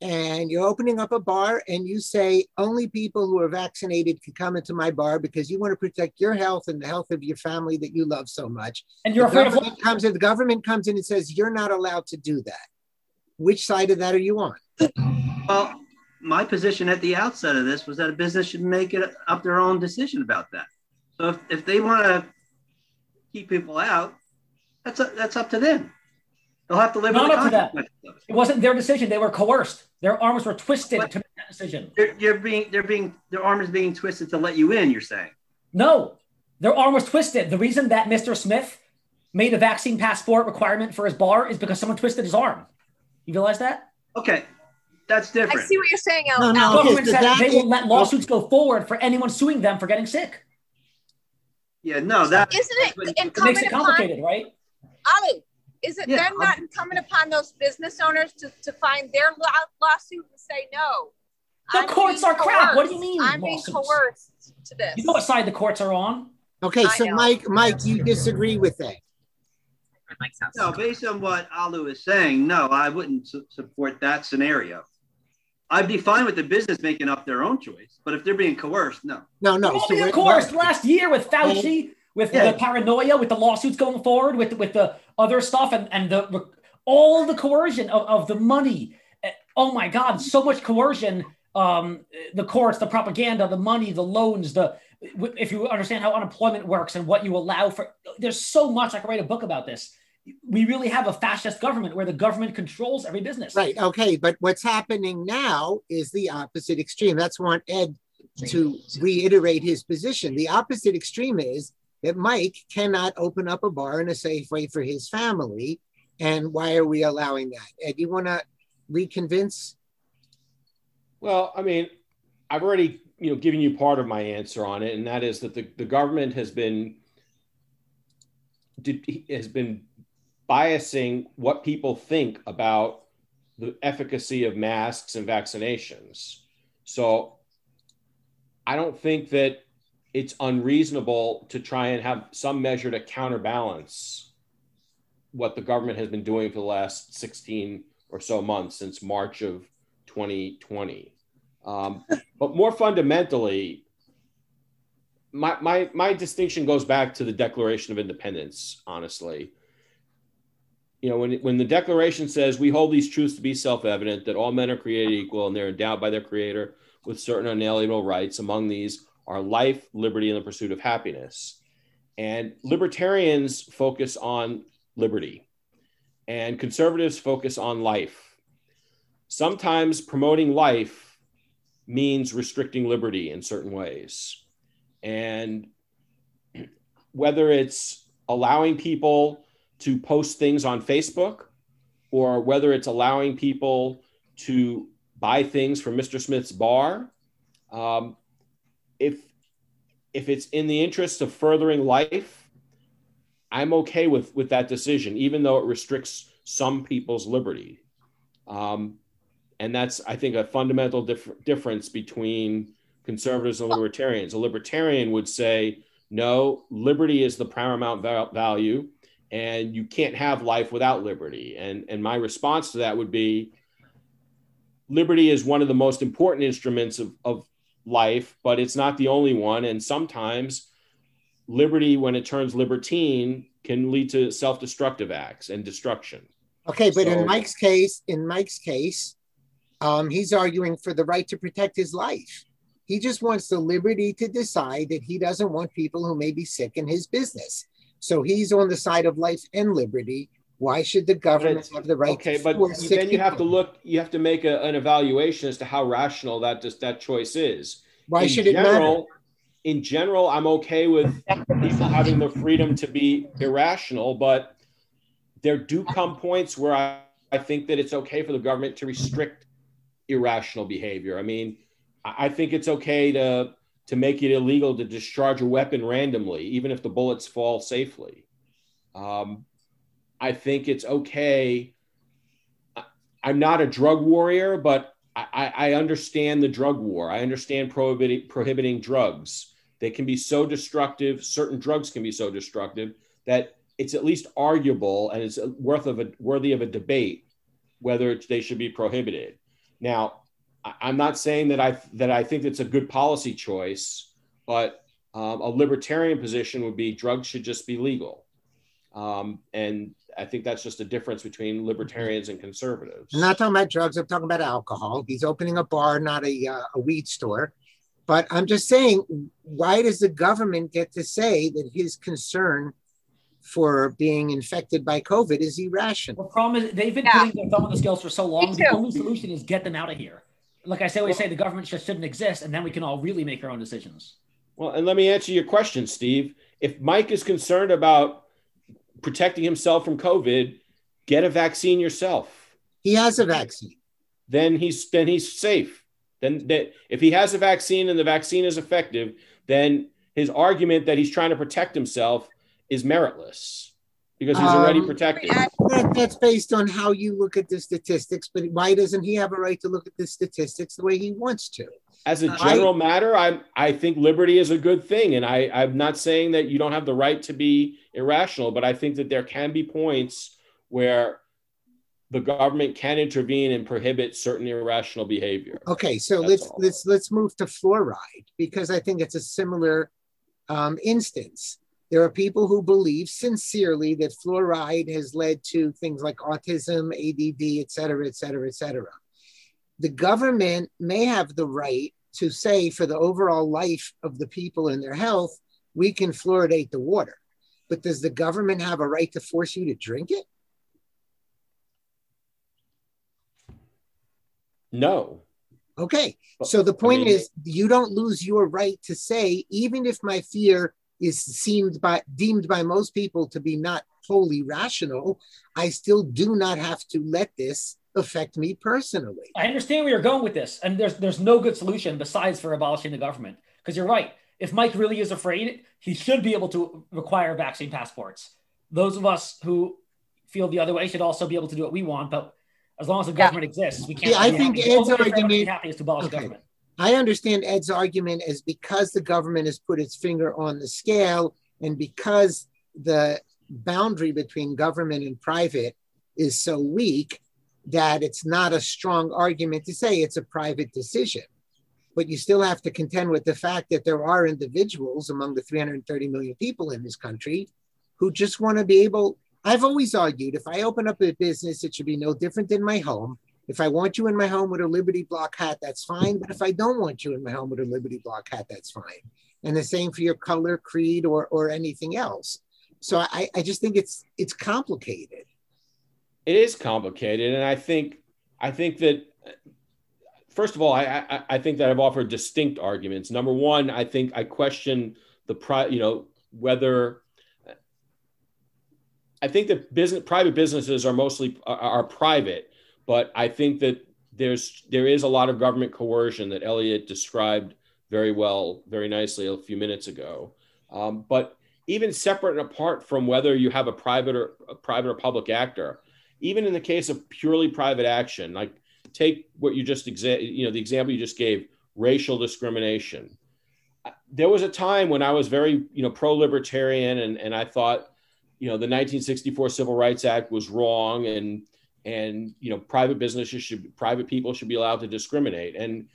and you're opening up a bar and you say only people who are vaccinated can come into my bar because you want to protect your health and the health of your family that you love so much. And you're the afraid of government comes in, the government comes in and says you're not allowed to do that. Which side of that are you on? Well, my position at the outset of this was that a business should make it up their own decision about that. So if, if they want to keep people out, that's a, that's up to them. They'll have to live Not with the up to them. consequences of it. It wasn't their decision. They were coerced. Their arms were twisted What? to make that decision. They're, you're being they're being their arm is being twisted to let you in. You're saying No, their arm was twisted. The reason that Mr. Smith made a vaccine passport requirement for his bar is because someone twisted his arm. You realize that? okay, that's different. I see what you're saying, Al. No, no, Al. Government said that they is- will let lawsuits go forward for anyone suing them for getting sick. Yeah, no, that Isn't it It makes incumbent it upon complicated, right? Ali? Is it Yeah, then not incumbent upon those business owners to, to find their law, lawsuit and say no? The I'm courts being are crap. What do you mean, I'm being coerced to this. You know what side the courts are on? Okay, I so know. Mike, Mike, you disagree with that. Mike's no. Based on what Alu is saying, no, I wouldn't su- support that scenario. I'd be fine with the business making up their own choice, but if they're being coerced, no. No, no. Well, so of we're- course, last year with Fauci, with Yeah. the paranoia, with the lawsuits going forward, with with the other stuff, and and the all the coercion of, of the money. Eh, Oh my God, so much coercion. Um, the courts, the propaganda, the money, the loans, the if you understand how unemployment works and what you allow for, there's so much. I could write a book about this. We really have a fascist government where the government controls every business. Right. Okay. But what's happening now is the opposite extreme. That's want Ed to reiterate his position. The opposite extreme is that Mike cannot open up a bar in a safe way for his family. And why are we allowing that? Ed, you want to reconvince? Well, I mean, I've already you know given you part of my answer on it, and that is that the, the government has been did, has been biasing what people think about the efficacy of masks and vaccinations. So I don't think that it's unreasonable to try and have some measure to counterbalance what the government has been doing for the last 16 or so months since March of 2020. Um, but more fundamentally, my, my, my distinction goes back to the Declaration of Independence, honestly. You know, when, when the Declaration says we hold these truths to be self evident, that all men are created equal and they're endowed by their Creator with certain unalienable rights, among these are life, liberty, and the pursuit of happiness. And libertarians focus on liberty, and conservatives focus on life. Sometimes promoting life means restricting liberty in certain ways. And whether it's allowing people to post things on Facebook or whether it's allowing people to buy things from Mr. Smith's bar, um, if if it's in the interest of furthering life, I'm okay with with that decision, even though it restricts some people's liberty. Um, and that's, I think, a fundamental dif- difference between conservatives and libertarians. A libertarian would say, no, liberty is the paramount val- value, and you can't have life without liberty. And and my response to that would be, liberty is one of the most important instruments of, of life, but it's not the only one. And sometimes liberty, when it turns libertine, can lead to self-destructive acts and destruction. Okay, but So- in Mike's case, in Mike's case, um, he's arguing for the right to protect his life. He just wants the liberty to decide that he doesn't want people who may be sick in his business. So he's on the side of life and liberty. Why should the government have the right? Okay, to but force sick then you have to look. You have to make a, an evaluation as to how rational that just that choice is. Why in should it general, matter? In general, I'm okay with people having the freedom to be irrational, but there do come points where I, I think that it's okay for the government to restrict irrational behavior. I mean, I I think it's okay to to make it illegal to discharge a weapon randomly, even if the bullets fall safely. Um, I think it's okay. I'm not a drug warrior, but I, I understand the drug war. I understand prohibiting, prohibiting drugs. They can be so destructive. Certain drugs can be so destructive that it's at least arguable and it's worth of a, worthy of a debate whether they should be prohibited. Now, I'm not saying that I that I think it's a good policy choice, but um, a libertarian position would be drugs should just be legal, um, and I think that's just a difference between libertarians and conservatives. I'm not talking about drugs. I'm talking about alcohol. He's opening a bar, not a uh, a weed store. But I'm just saying, why does the government get to say that his concern for being infected by COVID is irrational? The problem is they've been yeah. putting their thumb on the scales for so long. The only solution is get them out of here like I say, always say the government just shouldn't exist, and then we can all really make our own decisions. Well, and let me answer your question, Steve. If Mike is concerned about protecting himself from COVID, get a vaccine yourself. He has a vaccine. Then he's then he's safe. Then that if he has a vaccine and the vaccine is effective, then his argument that he's trying to protect himself is meritless because he's already um, protected. That, that's based on how you look at the statistics, but why doesn't he have a right to look at the statistics the way he wants to? As a general I, matter, I I think liberty is a good thing, and I I'm not saying that you don't have the right to be irrational, but I think that there can be points where the government can intervene and prohibit certain irrational behavior. Okay, so That's let's all. let's let's move to fluoride because I think it's a similar um, instance. There are people who believe sincerely that fluoride has led to things like autism, ADD, et cetera, et cetera, et cetera. The government may have the right to say, for the overall life of the people and their health, we can fluoridate the water. But does the government have a right to force you to drink it? No. Okay. So the point I mean, is, you don't lose your right to say, even if my fear is seemed by deemed by most people to be not wholly rational, I still do not have to let this affect me personally. I understand where you're going with this, and there's there's no good solution besides for abolishing the government. Because you're right. If Mike really is afraid, he should be able to require vaccine passports. Those of us who feel the other way should also be able to do what we want. But as long as the government yeah. exists, we can't. Yeah, I think Ed's argument. Happy is to abolish okay. government. I understand Ed's argument is because the government has put its finger on the scale and because the boundary between government and private is so weak that it's not a strong argument to say it's a private decision. But you still have to contend with the fact that there are individuals among the 330 million people in this country who just want to be able. I've always argued if I open up a business, it should be no different than my home. If I want you in my home with a Liberty Block hat, that's fine. But if I don't want you in my home with a Liberty Block hat, that's fine. And the same for your color, creed, or or anything else. So I, I just think it's it's complicated. It is complicated, and I think I think that first of all, I, I, I think that I've offered distinct arguments. Number one, I think I question the pri, you know, whether I think that business private businesses are mostly are, are private, but I think that there's there is a lot of government coercion that Elliot described very well, very nicely a few minutes ago. Um, but even separate and apart from whether you have a private or a private or public actor, even in the case of purely private action, like take what you just exa- you know the example you just gave, racial discrimination. There was a time when I was very you know pro libertarian and and I thought you know the 1964 Civil Rights Act was wrong and and you know private businesses should private people should be allowed to discriminate and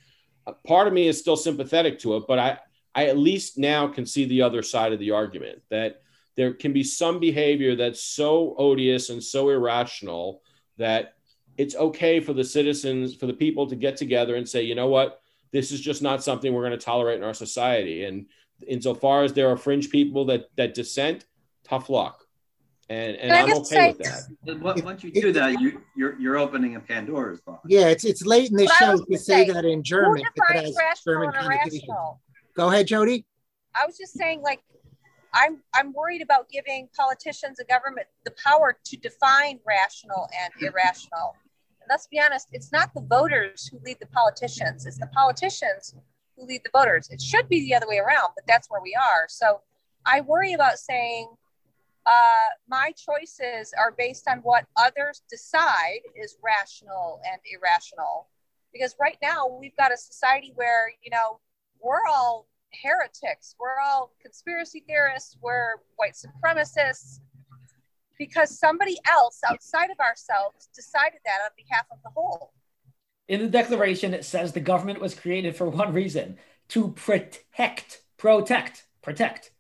part of me is still sympathetic to it but i i at least now can see the other side of the argument that there can be some behavior that's so odious and so irrational that it's okay for the citizens for the people to get together and say you know what this is just not something we're going to tolerate in our society and insofar as there are fringe people that that dissent tough luck and and I'm okay say, with that. Once you do that, you you're you're opening a Pandora's box. Yeah, it's it's late in the show to say, say, that in German. German Go ahead, Jody. I was just saying, like, I'm I'm worried about giving politicians and government the power to define rational and irrational. Let's be honest, it's not the voters who lead the politicians; it's the politicians who lead the voters. It should be the other way around, but that's where we are. So I worry about saying uh, my choices are based on what others decide is rational and irrational. Because right now we've got a society where, you know, we're all heretics, we're all conspiracy theorists, we're white supremacists, because somebody else outside of ourselves decided that on behalf of the whole. In the Declaration, it says the government was created for one reason to protect, protect, protect.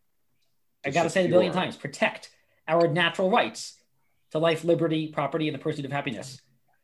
I got to say it a billion times protect our natural rights to life, liberty, property, and the pursuit of happiness.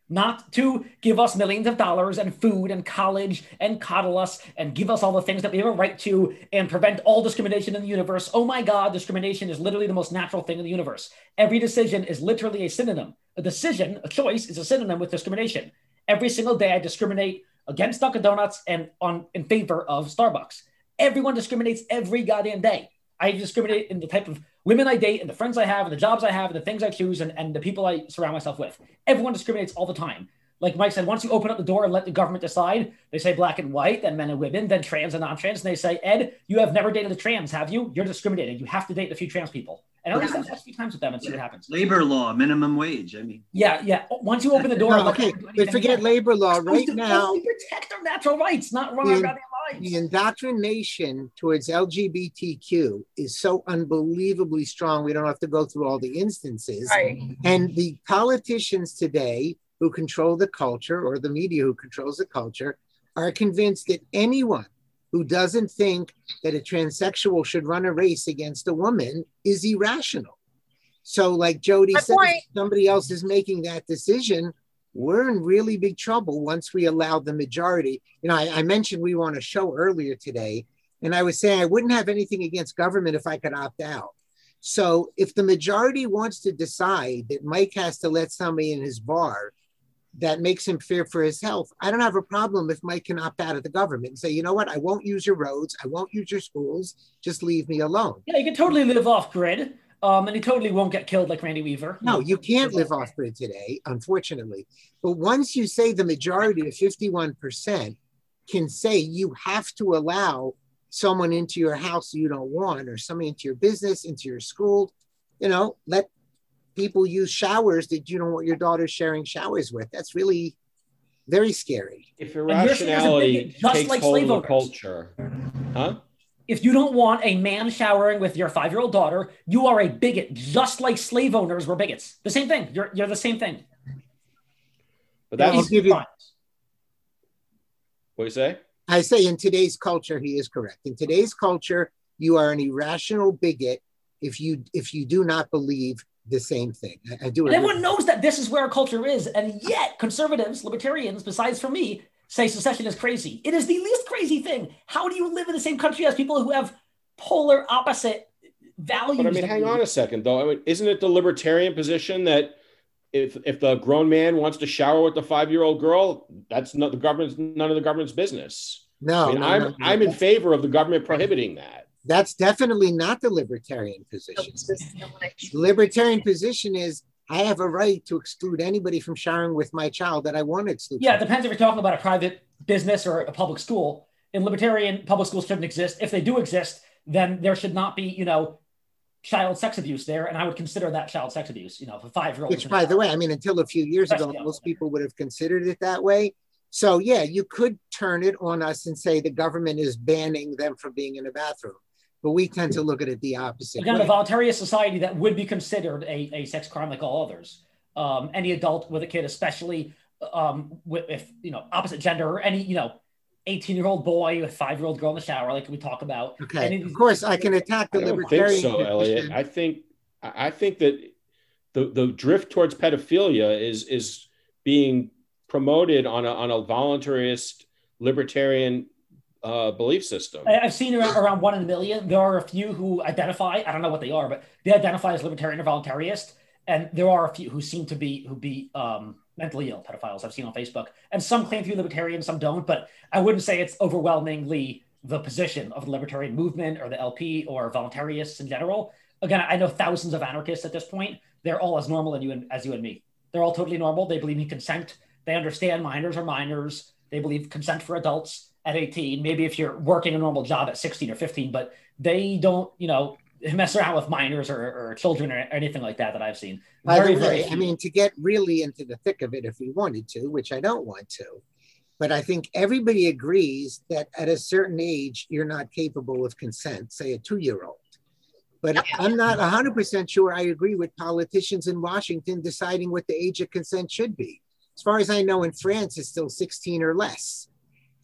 Not to give us millions of dollars and food and college and coddle us and give us all the things that we have a right to and prevent all discrimination in the universe. Oh my God, discrimination is literally the most natural thing in the universe. Every decision is literally a synonym. A decision, a choice, is a synonym with discrimination. Every single day, I discriminate against Dunkin' Donuts and on in favor of Starbucks. Everyone discriminates every goddamn day. I discriminate in the type of women I date and the friends I have and the jobs I have and the things I choose and, and the people I surround myself with. Everyone discriminates all the time. Like Mike said, once you open up the door and let the government decide, they say black and white, then men and women, then trans and non-trans, and they say, Ed, you have never dated a trans, have you? You're discriminating. You have to date a few trans people. And at least that's a few times with them and see what happens. Labor law, minimum wage. I mean, yeah, yeah. Once you open the door, no, okay, but forget labor law right now. We Protect our natural rights, not run our goddamn lives. The indoctrination towards LGBTQ is so unbelievably strong. We don't have to go through all the instances. Right. And the politicians today who control the culture, or the media who controls the culture, are convinced that anyone who doesn't think that a transsexual should run a race against a woman is irrational. So, like Jody My said, somebody else is making that decision. We're in really big trouble once we allow the majority. You know, I, I mentioned we were on a show earlier today, and I was saying I wouldn't have anything against government if I could opt out. So, if the majority wants to decide that Mike has to let somebody in his bar that makes him fear for his health. I don't have a problem if Mike can opt out of the government and say, you know what, I won't use your roads, I won't use your schools, just leave me alone. Yeah, you can totally live off grid. Um, and he totally won't get killed like Randy Weaver. No, you can't live off grid today, unfortunately. But once you say the majority of 51% can say you have to allow someone into your house you don't want, or somebody into your business, into your school, you know, let people use showers that you don't want your daughter sharing showers with. That's really very scary. If you're seen as a irrationality just takes like hold of the culture, huh? If you don't want a man showering with your five year old daughter, you are a bigot, just like slave owners were bigots. The same thing. You're, you're the same thing. But I'll give you- what you say. I say in today's culture, he is correct. In today's culture, you are an irrational bigot if you if you do not believe the same thing. I, I do And agree. everyone knows that this is where our culture is. And yet, conservatives, libertarians, besides for me, say secession is crazy. It is the least crazy thing. How do you live in the same country as people who have polar opposite values? But I mean, hang you? on a second, though. I mean, isn't it the libertarian position that if if the grown man wants to shower with the five year old girl, that's not the government's none of the government's business. No, I mean, no, I'm no, no. I'm in favor of the government prohibiting that. That's definitely not the libertarian position. The libertarian position is I have a right to exclude anybody from showering with my child that I want to exclude. Yeah, it depends if you're talking about a private business or a public school. In libertarian, public schools shouldn't exist. If they do exist, then there should not be, you know, child sex abuse there. And I would consider that child sex abuse, you know, if a five year old. Which, by the way, I mean, until a few years ago, most people would have considered it that way. So, yeah, you could turn it on us and say the government is banning them from being in a bathroom. But we tend to look at it the opposite Again, a way. voluntarious society that would be considered a, a sex crime like all others. Um, any adult with a kid, especially um, with, if, you know, opposite gender or any, you know, 18 year old boy with five year old girl in the shower, like we talk about. Okay. Any Of course, I can attack the I don't think libertarian. so, Elliot. I think I I think that the the drift towards pedophilia is is being promoted on a on a voluntarist libertarian uh, belief system. I've seen around, around one in a million. There are a few who identify, I don't know what they are, but they identify as libertarian or voluntarist. And there are a few who seem to be who be um, mentally ill pedophiles I've seen on Facebook. And some claim to be libertarian, some don't. But I wouldn't say it's overwhelmingly the position of the libertarian movement or the LP or voluntarists in general. Again, I know thousands of anarchists at this point. They're all as normal as you and, as you and me. They're all totally normal. They believe in consent. They understand minors are minors. They believe consent for adults. At 18. Maybe if you're working a normal job at 16 or 15, but they don't, you know, mess around with minors or, or children or anything like that that I've seen. By Very, the very I mean, to get really into the thick of it, if we wanted to, which I don't want to, but I think everybody agrees that at a certain age, you're not capable of consent, say a two year old. But I'm not 100% sure I agree with politicians in Washington deciding what the age of consent should be. As far as I know, in France, it's still 16 or less.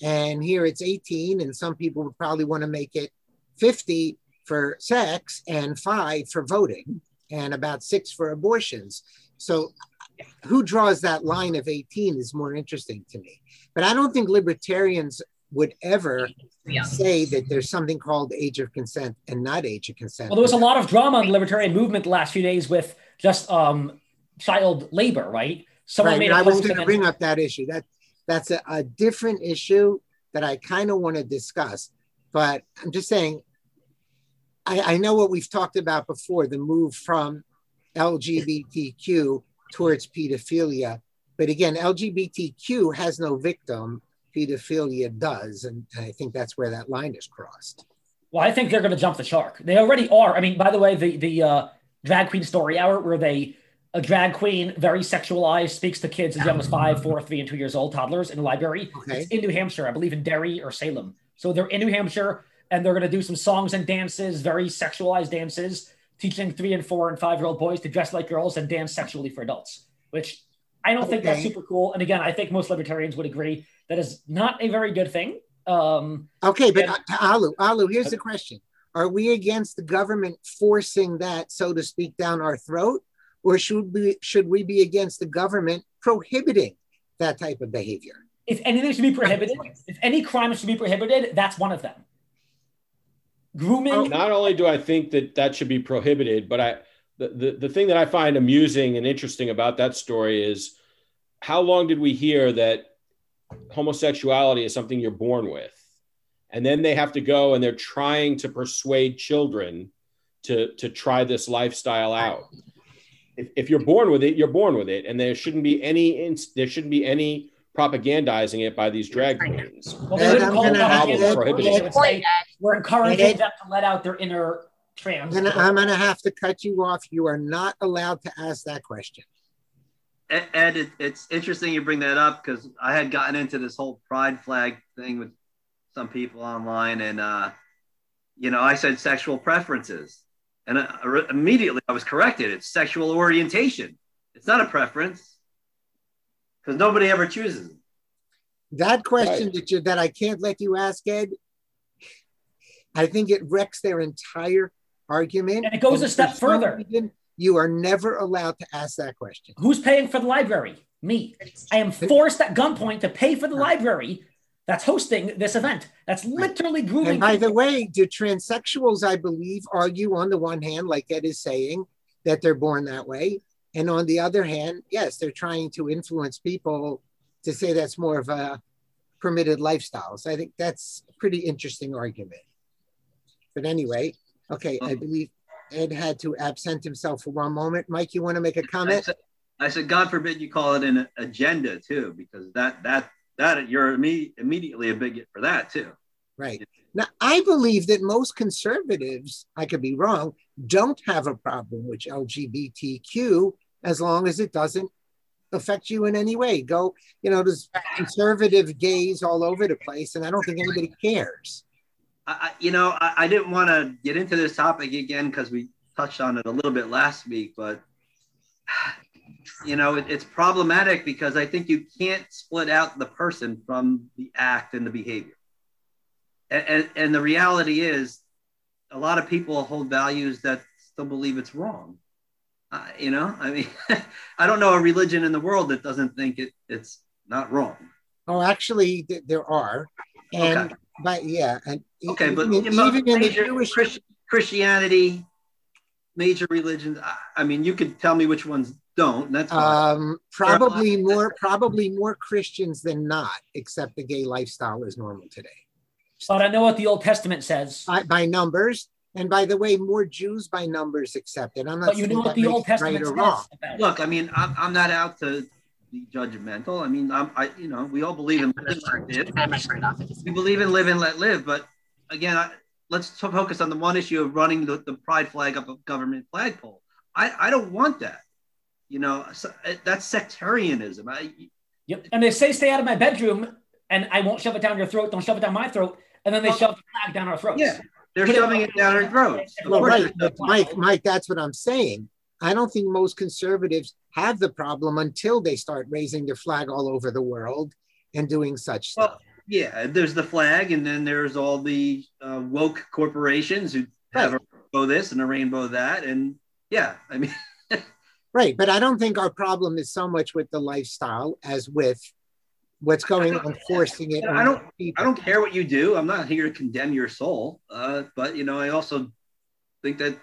And here it's 18, and some people would probably want to make it 50 for sex and five for voting, and about six for abortions. So, who draws that line of 18 is more interesting to me. But I don't think libertarians would ever Yeah. say that there's something called age of consent and not age of consent. Well, there was a lot of drama in the libertarian movement the last few days with just um, child labor, right? Someone Right, made but a I was going to bring up that issue. That that's a, a different issue that I kind of want to discuss. But I'm just saying, I, I know what we've talked about before: the move from LGBTQ towards pedophilia. But again, LGBTQ has no victim; pedophilia does, and I think that's where that line is crossed. Well, I think they're going to jump the shark. They already are. I mean, by the way, the the uh, drag queen story hour where they a drag queen, very sexualized, speaks to kids as young as five, four, three, and two years old, toddlers in a library. Okay. It's in New Hampshire, I believe in Derry or Salem. So they're in New Hampshire and they're going to do some songs and dances, very sexualized dances, teaching three and four and five year old boys to dress like girls and dance sexually for adults, which I don't think that's super cool. And again, I think most libertarians would agree that is not a very good thing. Um, Okay, but And- uh, Alu, Alu, here's the question: Are we against the government forcing that, so to speak, down our throat, or should we should we be against the government prohibiting that type of behavior? if anything should be prohibited, if any crime should be prohibited, that's one of them. Grooming. Oh, Not only do I think that that should be prohibited, but I the, the, the thing that I find amusing and interesting about that story is how long did we hear that homosexuality is something you're born with? And then they have to go and they're trying to persuade children to, to try this lifestyle out. If, if you're born with it, you're born with it. And there shouldn't be any, ins- there shouldn't be any propagandizing it by these drag queens. well, they wouldn't I'm call it gonna have- propaganda. Ed, They Ed, would say, We're encouraging them to let out their inner trans. Then I'm going to have to cut you off. You are not allowed to ask that question. Ed, Ed, it, it's interesting you bring that up because I had gotten into this whole pride flag thing with some people online, and uh, you know, I said sexual preferences, and uh, immediately I was corrected. It's sexual orientation. It's not a preference because nobody ever chooses. it. That question Right. that you that I can't let you ask, Ed. I think it wrecks their entire argument. And it goes a step further. reason, you are never allowed to ask that question. Who's paying for the library? Me. I am forced at gunpoint to pay for the library that's hosting this event. That's literally grooming. And by the way, do transsexuals, I believe, argue on the one hand, like Ed is saying, that they're born that way. And on the other hand, yes, they're trying to influence people to say that's more of a permitted lifestyle. So I think that's a pretty interesting argument. But anyway, okay, I mm-hmm. believe Ed had to absent himself for one moment. Mike, you want to make a comment? said, I said, God forbid you call it an agenda too, because that that that you're imme- immediately a bigot for that too. Right. Now, I believe that most conservatives, I could be wrong, don't have a problem with LGBTQ as long as it doesn't affect you in any way. Go, you know, there's conservative gays all over the place, and I don't think anybody cares. I, you know, I, I didn't want to get into this topic again because we touched on it a little bit last week, but you know, it, it's problematic because I think you can't split out the person from the act and the behavior. And, and, and the reality is, a lot of people hold values that still believe it's wrong. Uh, you know, I mean, I don't know a religion in the world that doesn't think it, it's not wrong. Oh, actually, th- there are, and Okay. but yeah, and Okay, but even, know, even in the Jewish, Christ- Christianity, major religions. I, I mean, you could tell me which ones don't. That's fine. um, probably more, probably more Christians than not, except the gay lifestyle is normal today. But I know what the Old Testament says. by, by numbers. And by the way, more Jews by numbers accepted. I'm not But you know what the Old Testament right or says wrong. about. Look, I mean, I'm, I'm not out to be judgmental. I mean, I'm, I, you know, we all believe in live and let live. I might turn it off. It just- We believe in live and let live, but again, I, let's t- focus on the one issue of running the, the pride flag up a government flagpole. I, I don't want that. You know, so, uh, that's sectarianism. I, Yep. And they say stay out of my bedroom, and I won't shove it down your throat. Don't shove it down my throat. And then they Well- shove the flag down our throats. yeah, they're Put it shoving up- it down our throats. Well, right, but Mike, Mike, that's what I'm saying. I don't think most conservatives have the problem until they start raising their flag all over the world and doing such Well, stuff. Yeah, there's the flag, and then there's all the uh, woke corporations who have a rainbow this and a rainbow that, and yeah, I mean, Right, but I don't think our problem is so much with the lifestyle as with what's going on forcing it. I don't- people. I don't care what you do. I'm not here to condemn your soul, uh, but you know, I also think that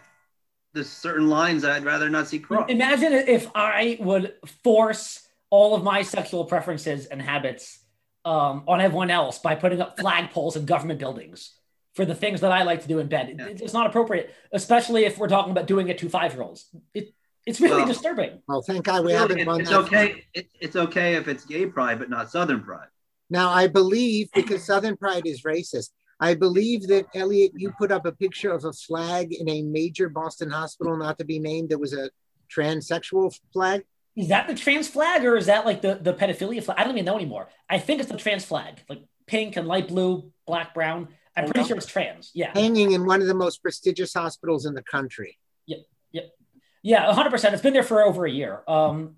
there's certain lines that I'd rather not see crossed. Imagine if I would force all of my sexual preferences and habits um, on everyone else by putting up flagpoles in government buildings for the things that I like to do in bed. Yeah. It's not appropriate, especially if we're talking about doing it to five year olds. It, it's really Well- disturbing. Well, thank God we Really, haven't it- run it's that. okay. It, it's okay if it's gay pride, but not Southern pride. Now, I believe because Southern Pride is racist, I believe that Elliot, you put up a picture of a flag in a major Boston hospital, not to be named. That was a transsexual flag. Is that the trans flag or is that like the, the pedophilia flag? I don't even know anymore. I think it's the trans flag, like pink and light blue, black, brown. I'm pretty sure it's trans. Yeah. hanging in one of the most prestigious hospitals in the country. Yeah, 100%. It's been there for over a year. Um,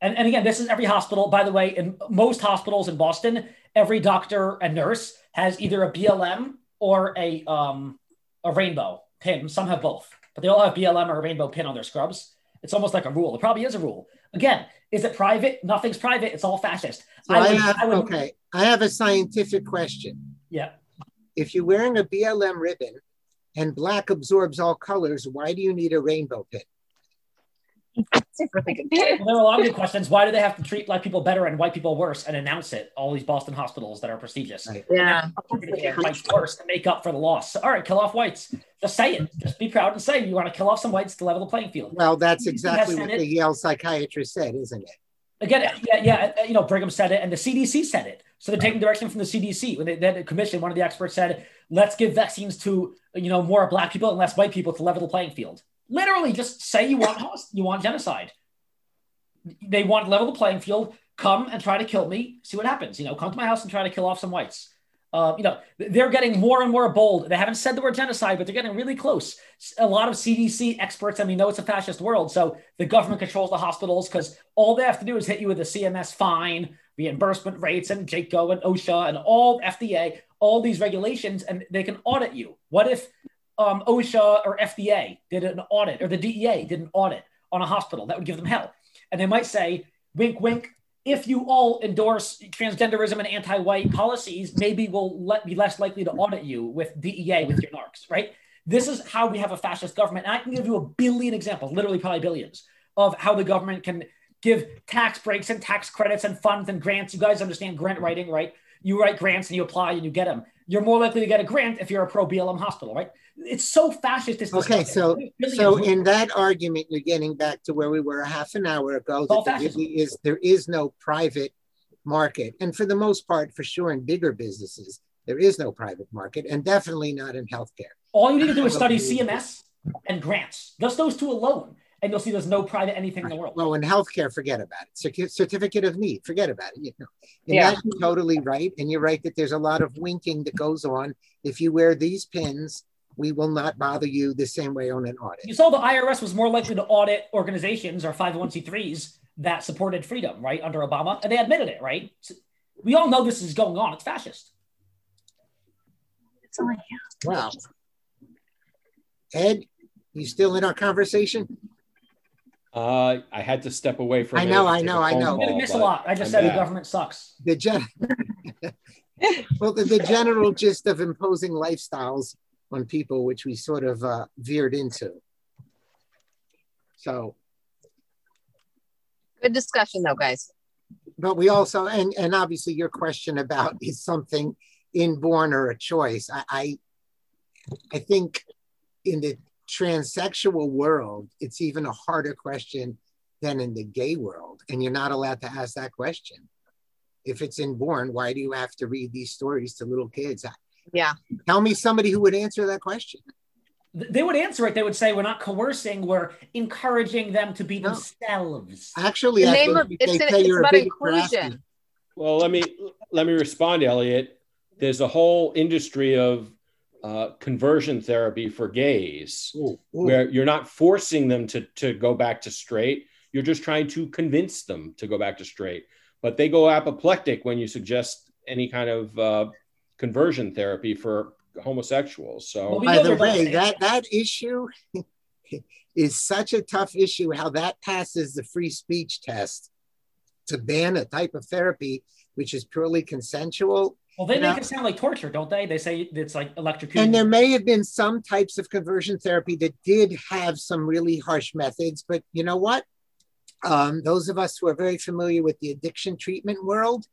and, and again, this is every hospital. By the way, in most hospitals in Boston, every doctor and nurse has either a BLM or a, um, a rainbow pin. Some have both, but they all have BLM or a rainbow pin on their scrubs. It's almost like a rule. It probably is a rule. Again, is it private? Nothing's private. It's all fascist. So I, would- have I would- okay. I have a scientific question. Yeah. If you're wearing a BLM ribbon and black absorbs all colors, why do you need a rainbow pin? It's a really good point. Well, there are a lot of good questions. Why do they have to treat black people better and white people worse and announce it? All these Boston hospitals that are prestigious. Right. Yeah. We're to make whites worse to make up for the loss. All right, kill off whites. Just say it. Just be proud and say you want to kill off some whites to level the playing field. Well, that's exactly what the Yale psychiatrist said, isn't it? Again, yeah, yeah, uh, you know, Brigham said it and the CDC said it. So they're taking direction from the CDC. When they, they had a commission, one of the experts said, let's give vaccines to, you know, more black people and less white people to level the playing field. Literally just say you want you want genocide. They want level the playing field. Come and try to kill me. See what happens. You know, come to my house and try to kill off some whites. Uh, you know, they're getting more and more bold. They haven't said the word genocide, but they're getting really close. A lot of CDC experts, I mean, know it's a fascist world. So the government controls the hospitals because all they have to do is hit you with a CMS fine, reimbursement rates, and JCAHO and OSHA and all FDA, all these regulations, and they can audit you. What if um, OSHA or FDA did an audit or the DEA did an audit on a hospital? That would give them hell. And they might say, wink, wink, if you all endorse transgenderism and anti-white policies, maybe we'll let, be less likely to audit you with DEA with your narcs, right? This is how we have a fascist government. And I can give you a billion examples, literally probably billions, of how the government can give tax breaks and tax credits and funds and grants. You guys understand grant writing, right? You write grants and you apply and you get them. You're more likely to get a grant if you're a pro BLM hospital, right? It's so fascist. This Okay, so Billions. so in that argument, you're getting back to where we were a half an hour ago. That there really is there is no private market, and for the most part, for sure, in bigger businesses, there is no private market, and definitely not in healthcare. All you need to do is study CMS and grants, just those two alone, and you'll see there's no private anything in the world. Well, in healthcare, forget about it. Certificate of need, forget about it. You know, and Yeah. that's totally right. And you're right that there's a lot of winking that goes on. If you wear these pins, we will not bother you the same way on an audit. You saw the IRS was more likely to audit organizations or 501c3s that supported freedom, right, under Obama, and they admitted it, right? So we all know this is going on. It's fascist. It's only Wow. Ed, you still in our conversation? Uh, I had to step away from. I know, I know, I know. You're call, miss a lot. I just I'm said the government sucks. The gen- well, the, the general gist of imposing lifestyles on people, which we sort of uh, veered into. So, good discussion though, guys. but we also, and and obviously, your question about is something inborn or a choice. I, I, I think in the transsexual world, it's even a harder question than in the gay world. And you're not allowed to ask that question. If it's inborn, why do you have to read these stories to little kids? Yeah. Tell me somebody who would answer that question. They would answer it. They would say, "We're not coercing. We're encouraging them to be No. themselves." Actually, The I name of- if it's they an- it's you're a about bigot for asking. inclusion. Well, let me let me respond, Elliot. There's a whole industry of uh, conversion therapy for gays, Ooh, ooh. where you're not forcing them to to go back to straight. You're just trying to convince them to go back to straight. But they go apoplectic when you suggest any kind of uh, conversion therapy for homosexuals. So Well, By the way, saying that that issue is such a tough issue. How that passes the free speech test to ban a type of therapy which is purely consensual. Well, they make it sound like torture, don't they? They say it's like electrocution. And there may have been some types of conversion therapy that did have some really harsh methods, but you know what? Um, those of us who are very familiar with the addiction treatment world,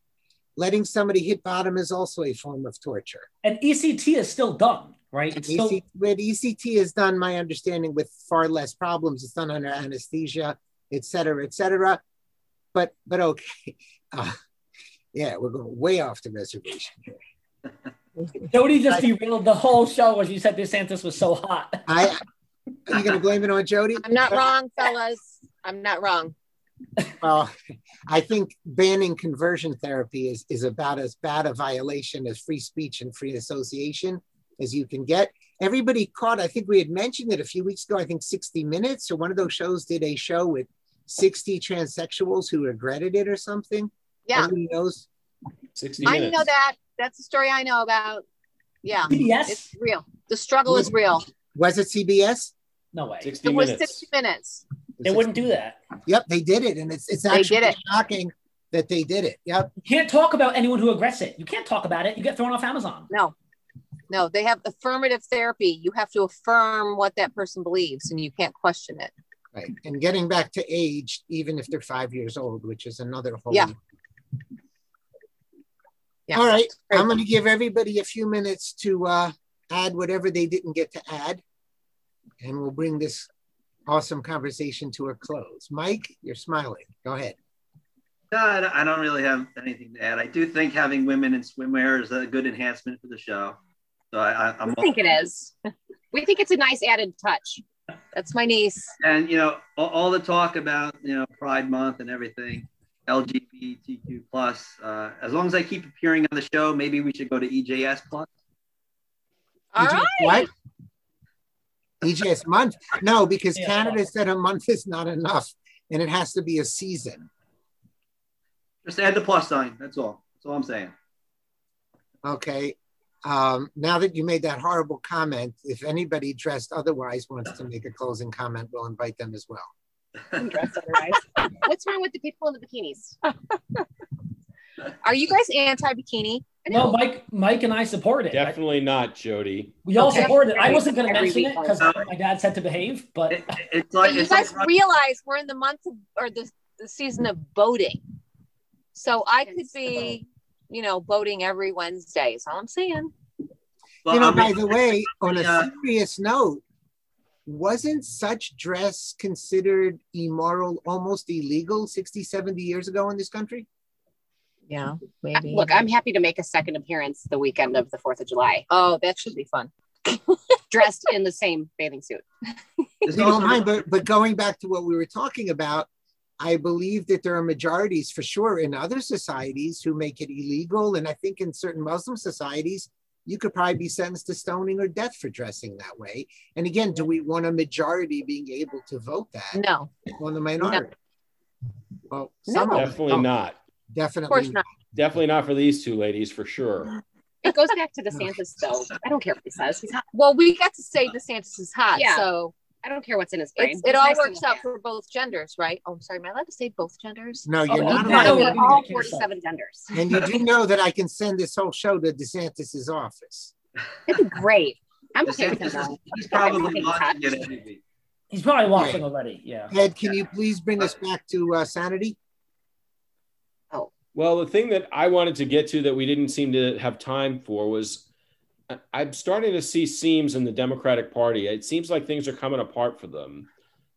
letting somebody hit bottom is also a form of torture. And ECT is still done, right? It's still EC, what ECT is done, my understanding, with far less problems. It's done under anesthesia, et cetera, et cetera. But but okay, uh, yeah, we're going way off the reservation here. Jody just derailed the whole show when she said DeSantis was so hot. I are you going to blame it on Jody? I'm not wrong, fellas. I'm not wrong. Well, I think banning conversion therapy is, is about as bad a violation as free speech and free association as you can get. Everybody caught, I think we had mentioned it a few weeks ago. I think 60 Minutes or one of those shows did a show with 60 transsexuals who regretted it or something. Yeah, Everybody knows. 60 I minutes. know that. That's the story I know about. Yeah, CBS? it's real. The struggle is real. Was it CBS? No way. 60 It was 60 minutes. They wouldn't do that. Yep, they did it. And it's, it's actually did it. shocking that they did it. Yep. You can't talk about anyone who regrets it. You can't talk about it. You get thrown off Amazon. No, no, they have affirmative therapy. You have to affirm what that person believes and you can't question it. Right. And getting back to age, even if they're five years old, which is another whole. Yeah. Yeah. All right. Great. I'm going to give everybody a few minutes to uh, add whatever they didn't get to add. And we'll bring this awesome conversation to a close. Mike, you're smiling. Go ahead. No, I don't- really have anything to add. I do think having women in swimwear is a good enhancement for the show. So I, I, I'm I think it is. We think it's a nice added touch. That's my niece. and you know all, all the talk about you know Pride Month and everything, LGBTQ plus. Uh, as long as I keep appearing on the show, maybe we should go to EJS plus. All EJS right. What? EJS month? No, because Yeah. Canada said a month is not enough and it has to be a season. Just add the plus sign. That's all. That's all I'm saying. Okay. Um, now that you made that horrible comment, if anybody dressed otherwise wants to make a closing comment, we'll invite them as well. I'm dressed otherwise. What's wrong with the people in the bikinis? Are you guys anti-bikini? No. Mike, Mike and I support it. Definitely not, Jody. we all Okay. support it. I wasn't going to Every mention it week. because my dad said to behave, but It- it's But you it's guys like realize we're in the month of, or the, the season of boating. So I could be, you know, boating every Wednesday. Is all I'm saying. well, you know, I by mean, the way, on a Yeah. serious note, wasn't such dress considered immoral, almost illegal 60, 70 years ago in this country? Yeah, uh, maybe. Look, I'm happy to make a second appearance the weekend of the 4th of July, Oh, that should be fun. dressed in the same bathing suit. there's You don't mind, but, but going back to what we were talking about, I believe that there are majorities for sure in other societies who make it illegal. And I think in certain Muslim societies, you could probably be sentenced to stoning or death for dressing that way. And again, do we want a majority being able to vote that No, on the minority? Well, No. some of them Definitely don't. not. of Definitely course not. Definitely not for these two ladies, for sure. It goes back to DeSantis, though. I don't care what he says. He's hot. Well, we got to say DeSantis is hot, Yeah. so I don't care what's in his brain. it's, it all nice works out at. for both genders, right? Oh, I'm sorry. Am I allowed to say both genders? No, you're Oh, not no, No, allowed. no, we're to. all 47 genders. And you do know that I can send this whole show to DeSantis's office. It'd be great. I'm okay with DeSantis him. he's probably think he's hot. watching it every he's probably watching already. Yeah. Ed, can you please bring us back to uh, sanity? Oh, well, the thing that I wanted to get to that we didn't seem to have time for was I- I'm starting to see seams in the Democratic Party. It seems like things are coming apart for them.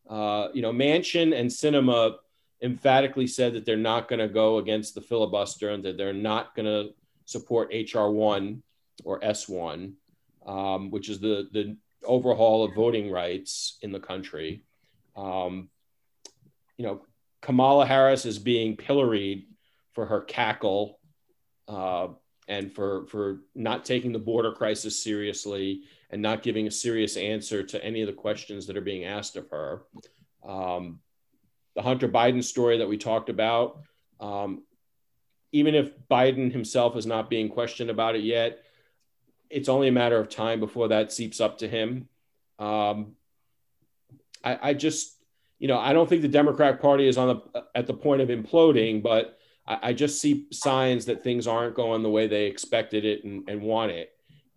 Uh, you know, Manchin and Sinema emphatically said that they're not going to go against the filibuster and that they're not going to support HR one or S one, um, which is the the overhaul of voting rights in the country. Um, you know, Kamala Harris is being pilloried for her cackle uh, and for for not taking the border crisis seriously and not giving a serious answer to any of the questions that are being asked of her. Um, the Hunter Biden story that we talked about, um, even if Biden himself is not being questioned about it yet, it's only a matter of time before that seeps up to him. Um, I, I, just, you know, I don't think the Democrat Party is on the at the point of imploding, but I, I just see signs that things aren't going the way they expected it and, and want it,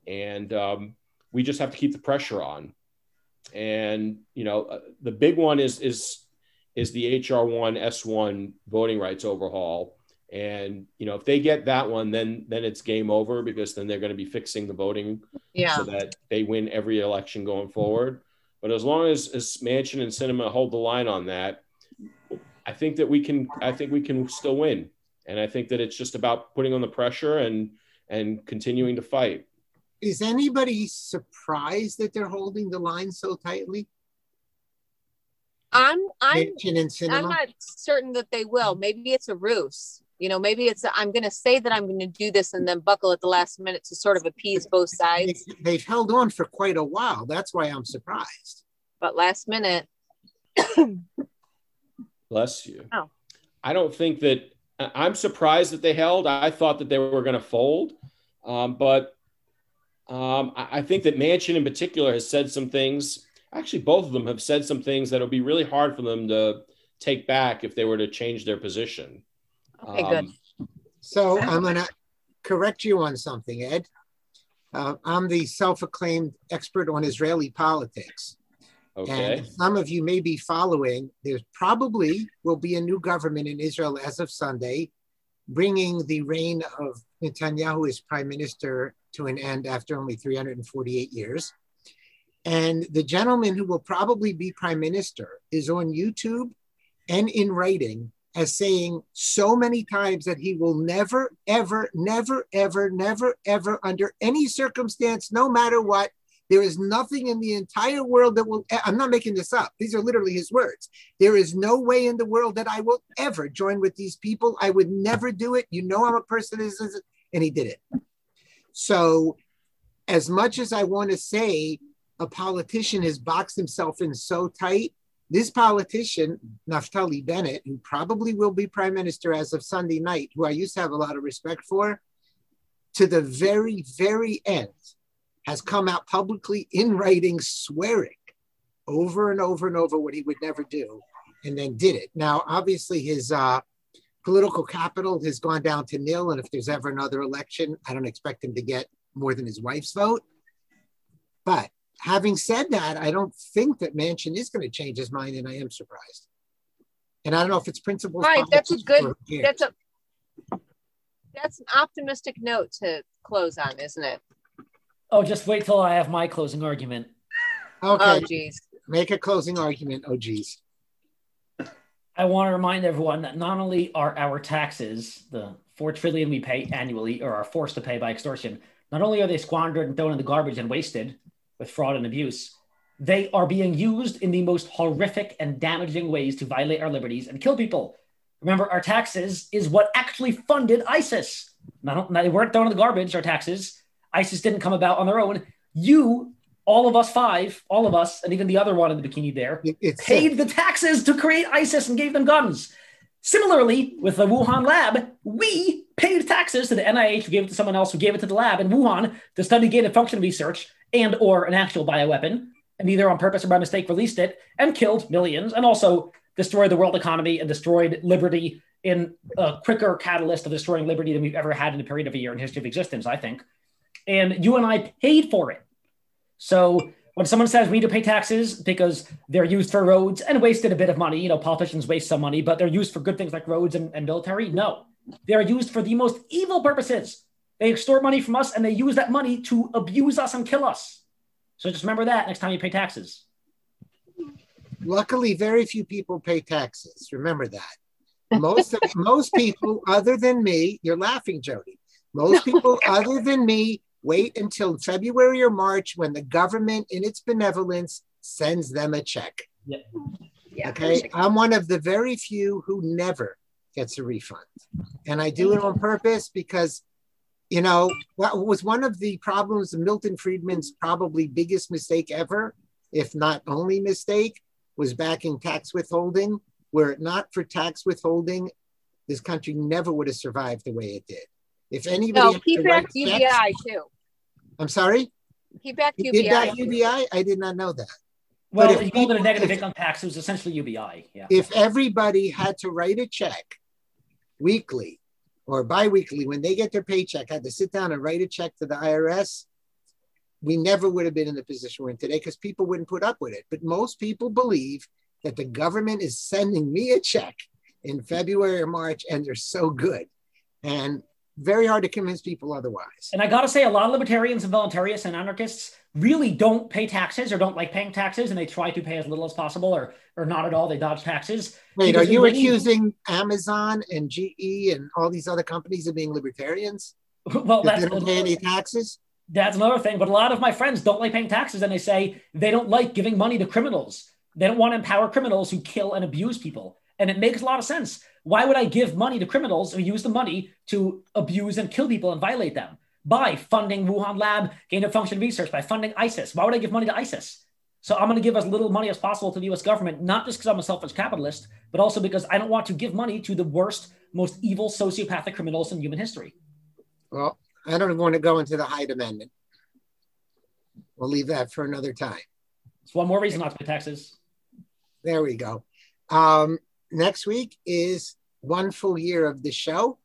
and um, we just have to keep the pressure on. And you know, uh, the big one is is is the HR one S one voting rights overhaul. And you know, if they get that one, then then it's game over because then they're going to be fixing the voting Yeah. so that they win every election going forward. But as long as, as Manchin and Sinema hold the line on that, I think that we can. I think we can still win. And I think that it's just about putting on the pressure and and continuing to fight. Is anybody surprised that they're holding the line so tightly? I'm I'm Manchin and Sinema? I'm not certain that they will. Maybe it's a ruse. You know, maybe it's i am going to say that I'm going to do this and then buckle at the last minute to sort of appease both sides. They- They've held on for quite a while. That's why I'm surprised. But last minute, Bless you. Oh. I don't think that I- I'm surprised that they held. I thought that they were going to fold, um, but um, I, I think that Manchin in particular has said some things. Actually, both of them have said some things that will be really hard for them to take back if they were to change their position. Okay, good. Um, So I'm going to correct you on something, Ed. Uh, I'm the self acclaimed expert on Israeli politics. Okay. And some of you may be following, there probably will be a new government in Israel as of Sunday, bringing the reign of Netanyahu as prime minister to an end after only 348 years. And the gentleman who will probably be prime minister is on YouTube and in writing as saying so many times that he will never, ever, never, ever, never, ever, under any circumstance, no matter what, there is nothing in the entire world that will, I'm not making this up. These are literally his words. There is no way in the world that I will ever join with these people. I would never do it. You know, I'm a person, and he did it. So, as much as I want to say a politician has boxed himself in so tight, this politician, Naftali Bennett, who probably will be prime minister as of Sunday night, who I used to have a lot of respect for, to the very, very end, has come out publicly in writing, swearing over and over and over what he would never do, and then did it. Now, obviously, his uh, political capital has gone down to nil, and if there's ever another election, I don't expect him to get more than his wife's vote. But having said that, I don't think that Manchin is going to change his mind, and I am surprised. And I don't know if it's principle. Right, that's a good- that's a that's an optimistic note to close on, isn't it? Oh, just wait till I have my closing argument. Oh, okay. geez. Make a closing argument. Oh, geez. I want to remind everyone that not only are our taxes, the four trillion we pay annually or are forced to pay by extortion, not only are they squandered and thrown in the garbage and wasted with fraud and abuse, they are being used in the most horrific and damaging ways to violate our liberties and kill people. Remember, our taxes is what actually funded ISIS. Not, they weren't thrown in the garbage, our taxes. ISIS didn't come about on their own. You, all of us five, all of us, and even the other one in the bikini there, it's paid the taxes to create ISIS and gave them guns. Similarly, with the Wuhan lab, we paid taxes to the NIH, who gave it to someone else, who gave it to the lab in Wuhan to study gain of function research and or an actual bioweapon, and either on purpose or by mistake released it and killed millions, and also destroyed the world economy and destroyed liberty in a quicker catalyst of destroying liberty than we've ever had in a period of a year in history of existence, I think. And you and I paid for it. So when someone says we need to pay taxes because they're used for roads and wasted a bit of money, you know, politicians waste some money, but they're used for good things like roads and, and military. No, they are used for the most evil purposes. They extort money from us and they use that money to abuse us and kill us. So just remember that next time you pay taxes. Luckily, very few people pay taxes. Remember that. Most of, most people, other than me, you're laughing, Jody. Most people, other than me, wait until February or March when the government, in its benevolence, sends them a check. Yeah. Yeah. Okay. I'm one of the very few who never gets a refund. And I do it on purpose because, you know, what was one of the problems of Milton Friedman's probably biggest mistake ever, if not only mistake, was backing tax withholding. Were it not for tax withholding, this country never would have survived the way it did. If anybody No, had he to write checks- UBI too. I'm sorry, He backed you UBI. did that UBI? I did not know that. Well, if you called it a negative if- income tax. It was essentially UBI. Yeah. if everybody had to write a check weekly or biweekly when they get their paycheck, had to sit down and write a check to the IRS, we never would have been in the position we're in today because people wouldn't put up with it. But most people believe that the government is sending me a check in February or March and they're so good. And very hard to convince people otherwise. And I got to say, a lot of libertarians and voluntarists and anarchists really don't pay taxes or don't like paying taxes, and they try to pay as little as possible or or not at all. They dodge taxes. Wait, are you lady- accusing Amazon and GE and all these other companies of being libertarians? Well, that's they don't pay any taxes? That's another thing. But a lot of my friends don't like paying taxes and they say they don't like giving money to criminals. They don't want to empower criminals who kill and abuse people. And it makes a lot of sense. Why would I give money to criminals who use the money to abuse and kill people and violate them? By funding Wuhan Lab, gain of function research, by funding ISIS. Why would I give money to ISIS? So I'm going to give as little money as possible to the US government, not just because I'm a selfish capitalist, but also because I don't want to give money to the worst, most evil sociopathic criminals in human history. Well, I don't want to go into the Hyde Amendment. We'll leave that for another time. It's one more reason not to pay taxes. There we go. Um, next week is one full year of the show,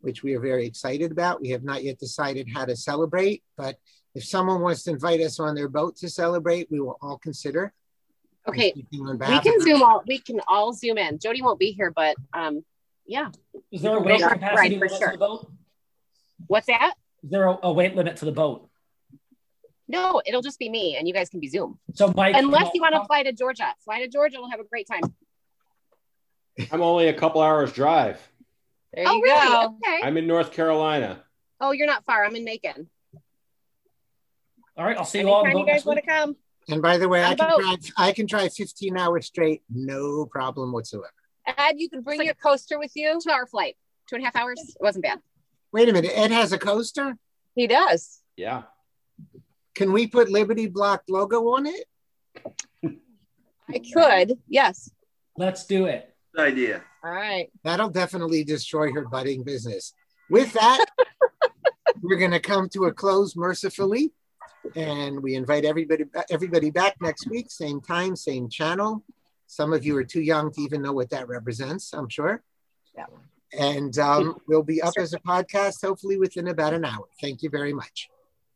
which we are very excited about. We have not yet decided how to celebrate, but if someone wants to invite us on their boat to celebrate, we will all consider. Okay, we can zoom all. We can all zoom in. Jody won't be here, but um, yeah. Is there a weight Yeah, capacity right, for sure. to the boat? What's that? Is there a, a weight limit to the boat? No, it'll just be me, and you guys can be Zoom. So Mike, Unless you want to fly to Georgia, fly to Georgia. We'll have a great time. I'm only a couple hours drive. There oh, you really? go. Okay. I'm in North Carolina. Oh, you're not far. I'm in Macon. All right, I'll see you all on the Anytime you guys want week. to come. And by the way, I On can boat. drive. I can drive 15 hours straight, no problem whatsoever. Ed, you can bring like your coaster with you. Two hour flight, two and a half hours. It wasn't bad. Wait a minute, Ed has a coaster. He does. Yeah. Can we put Liberty Block logo on it? I could. Yes. Let's do it. Good idea. All right. That'll definitely destroy her budding business. With that, we're going to come to a close mercifully, and we invite everybody everybody back next week, same time, same channel. Some of you are too young to even know what that represents. I'm sure. Yeah. And um, we'll be up as a podcast hopefully within about an hour. Thank you very much.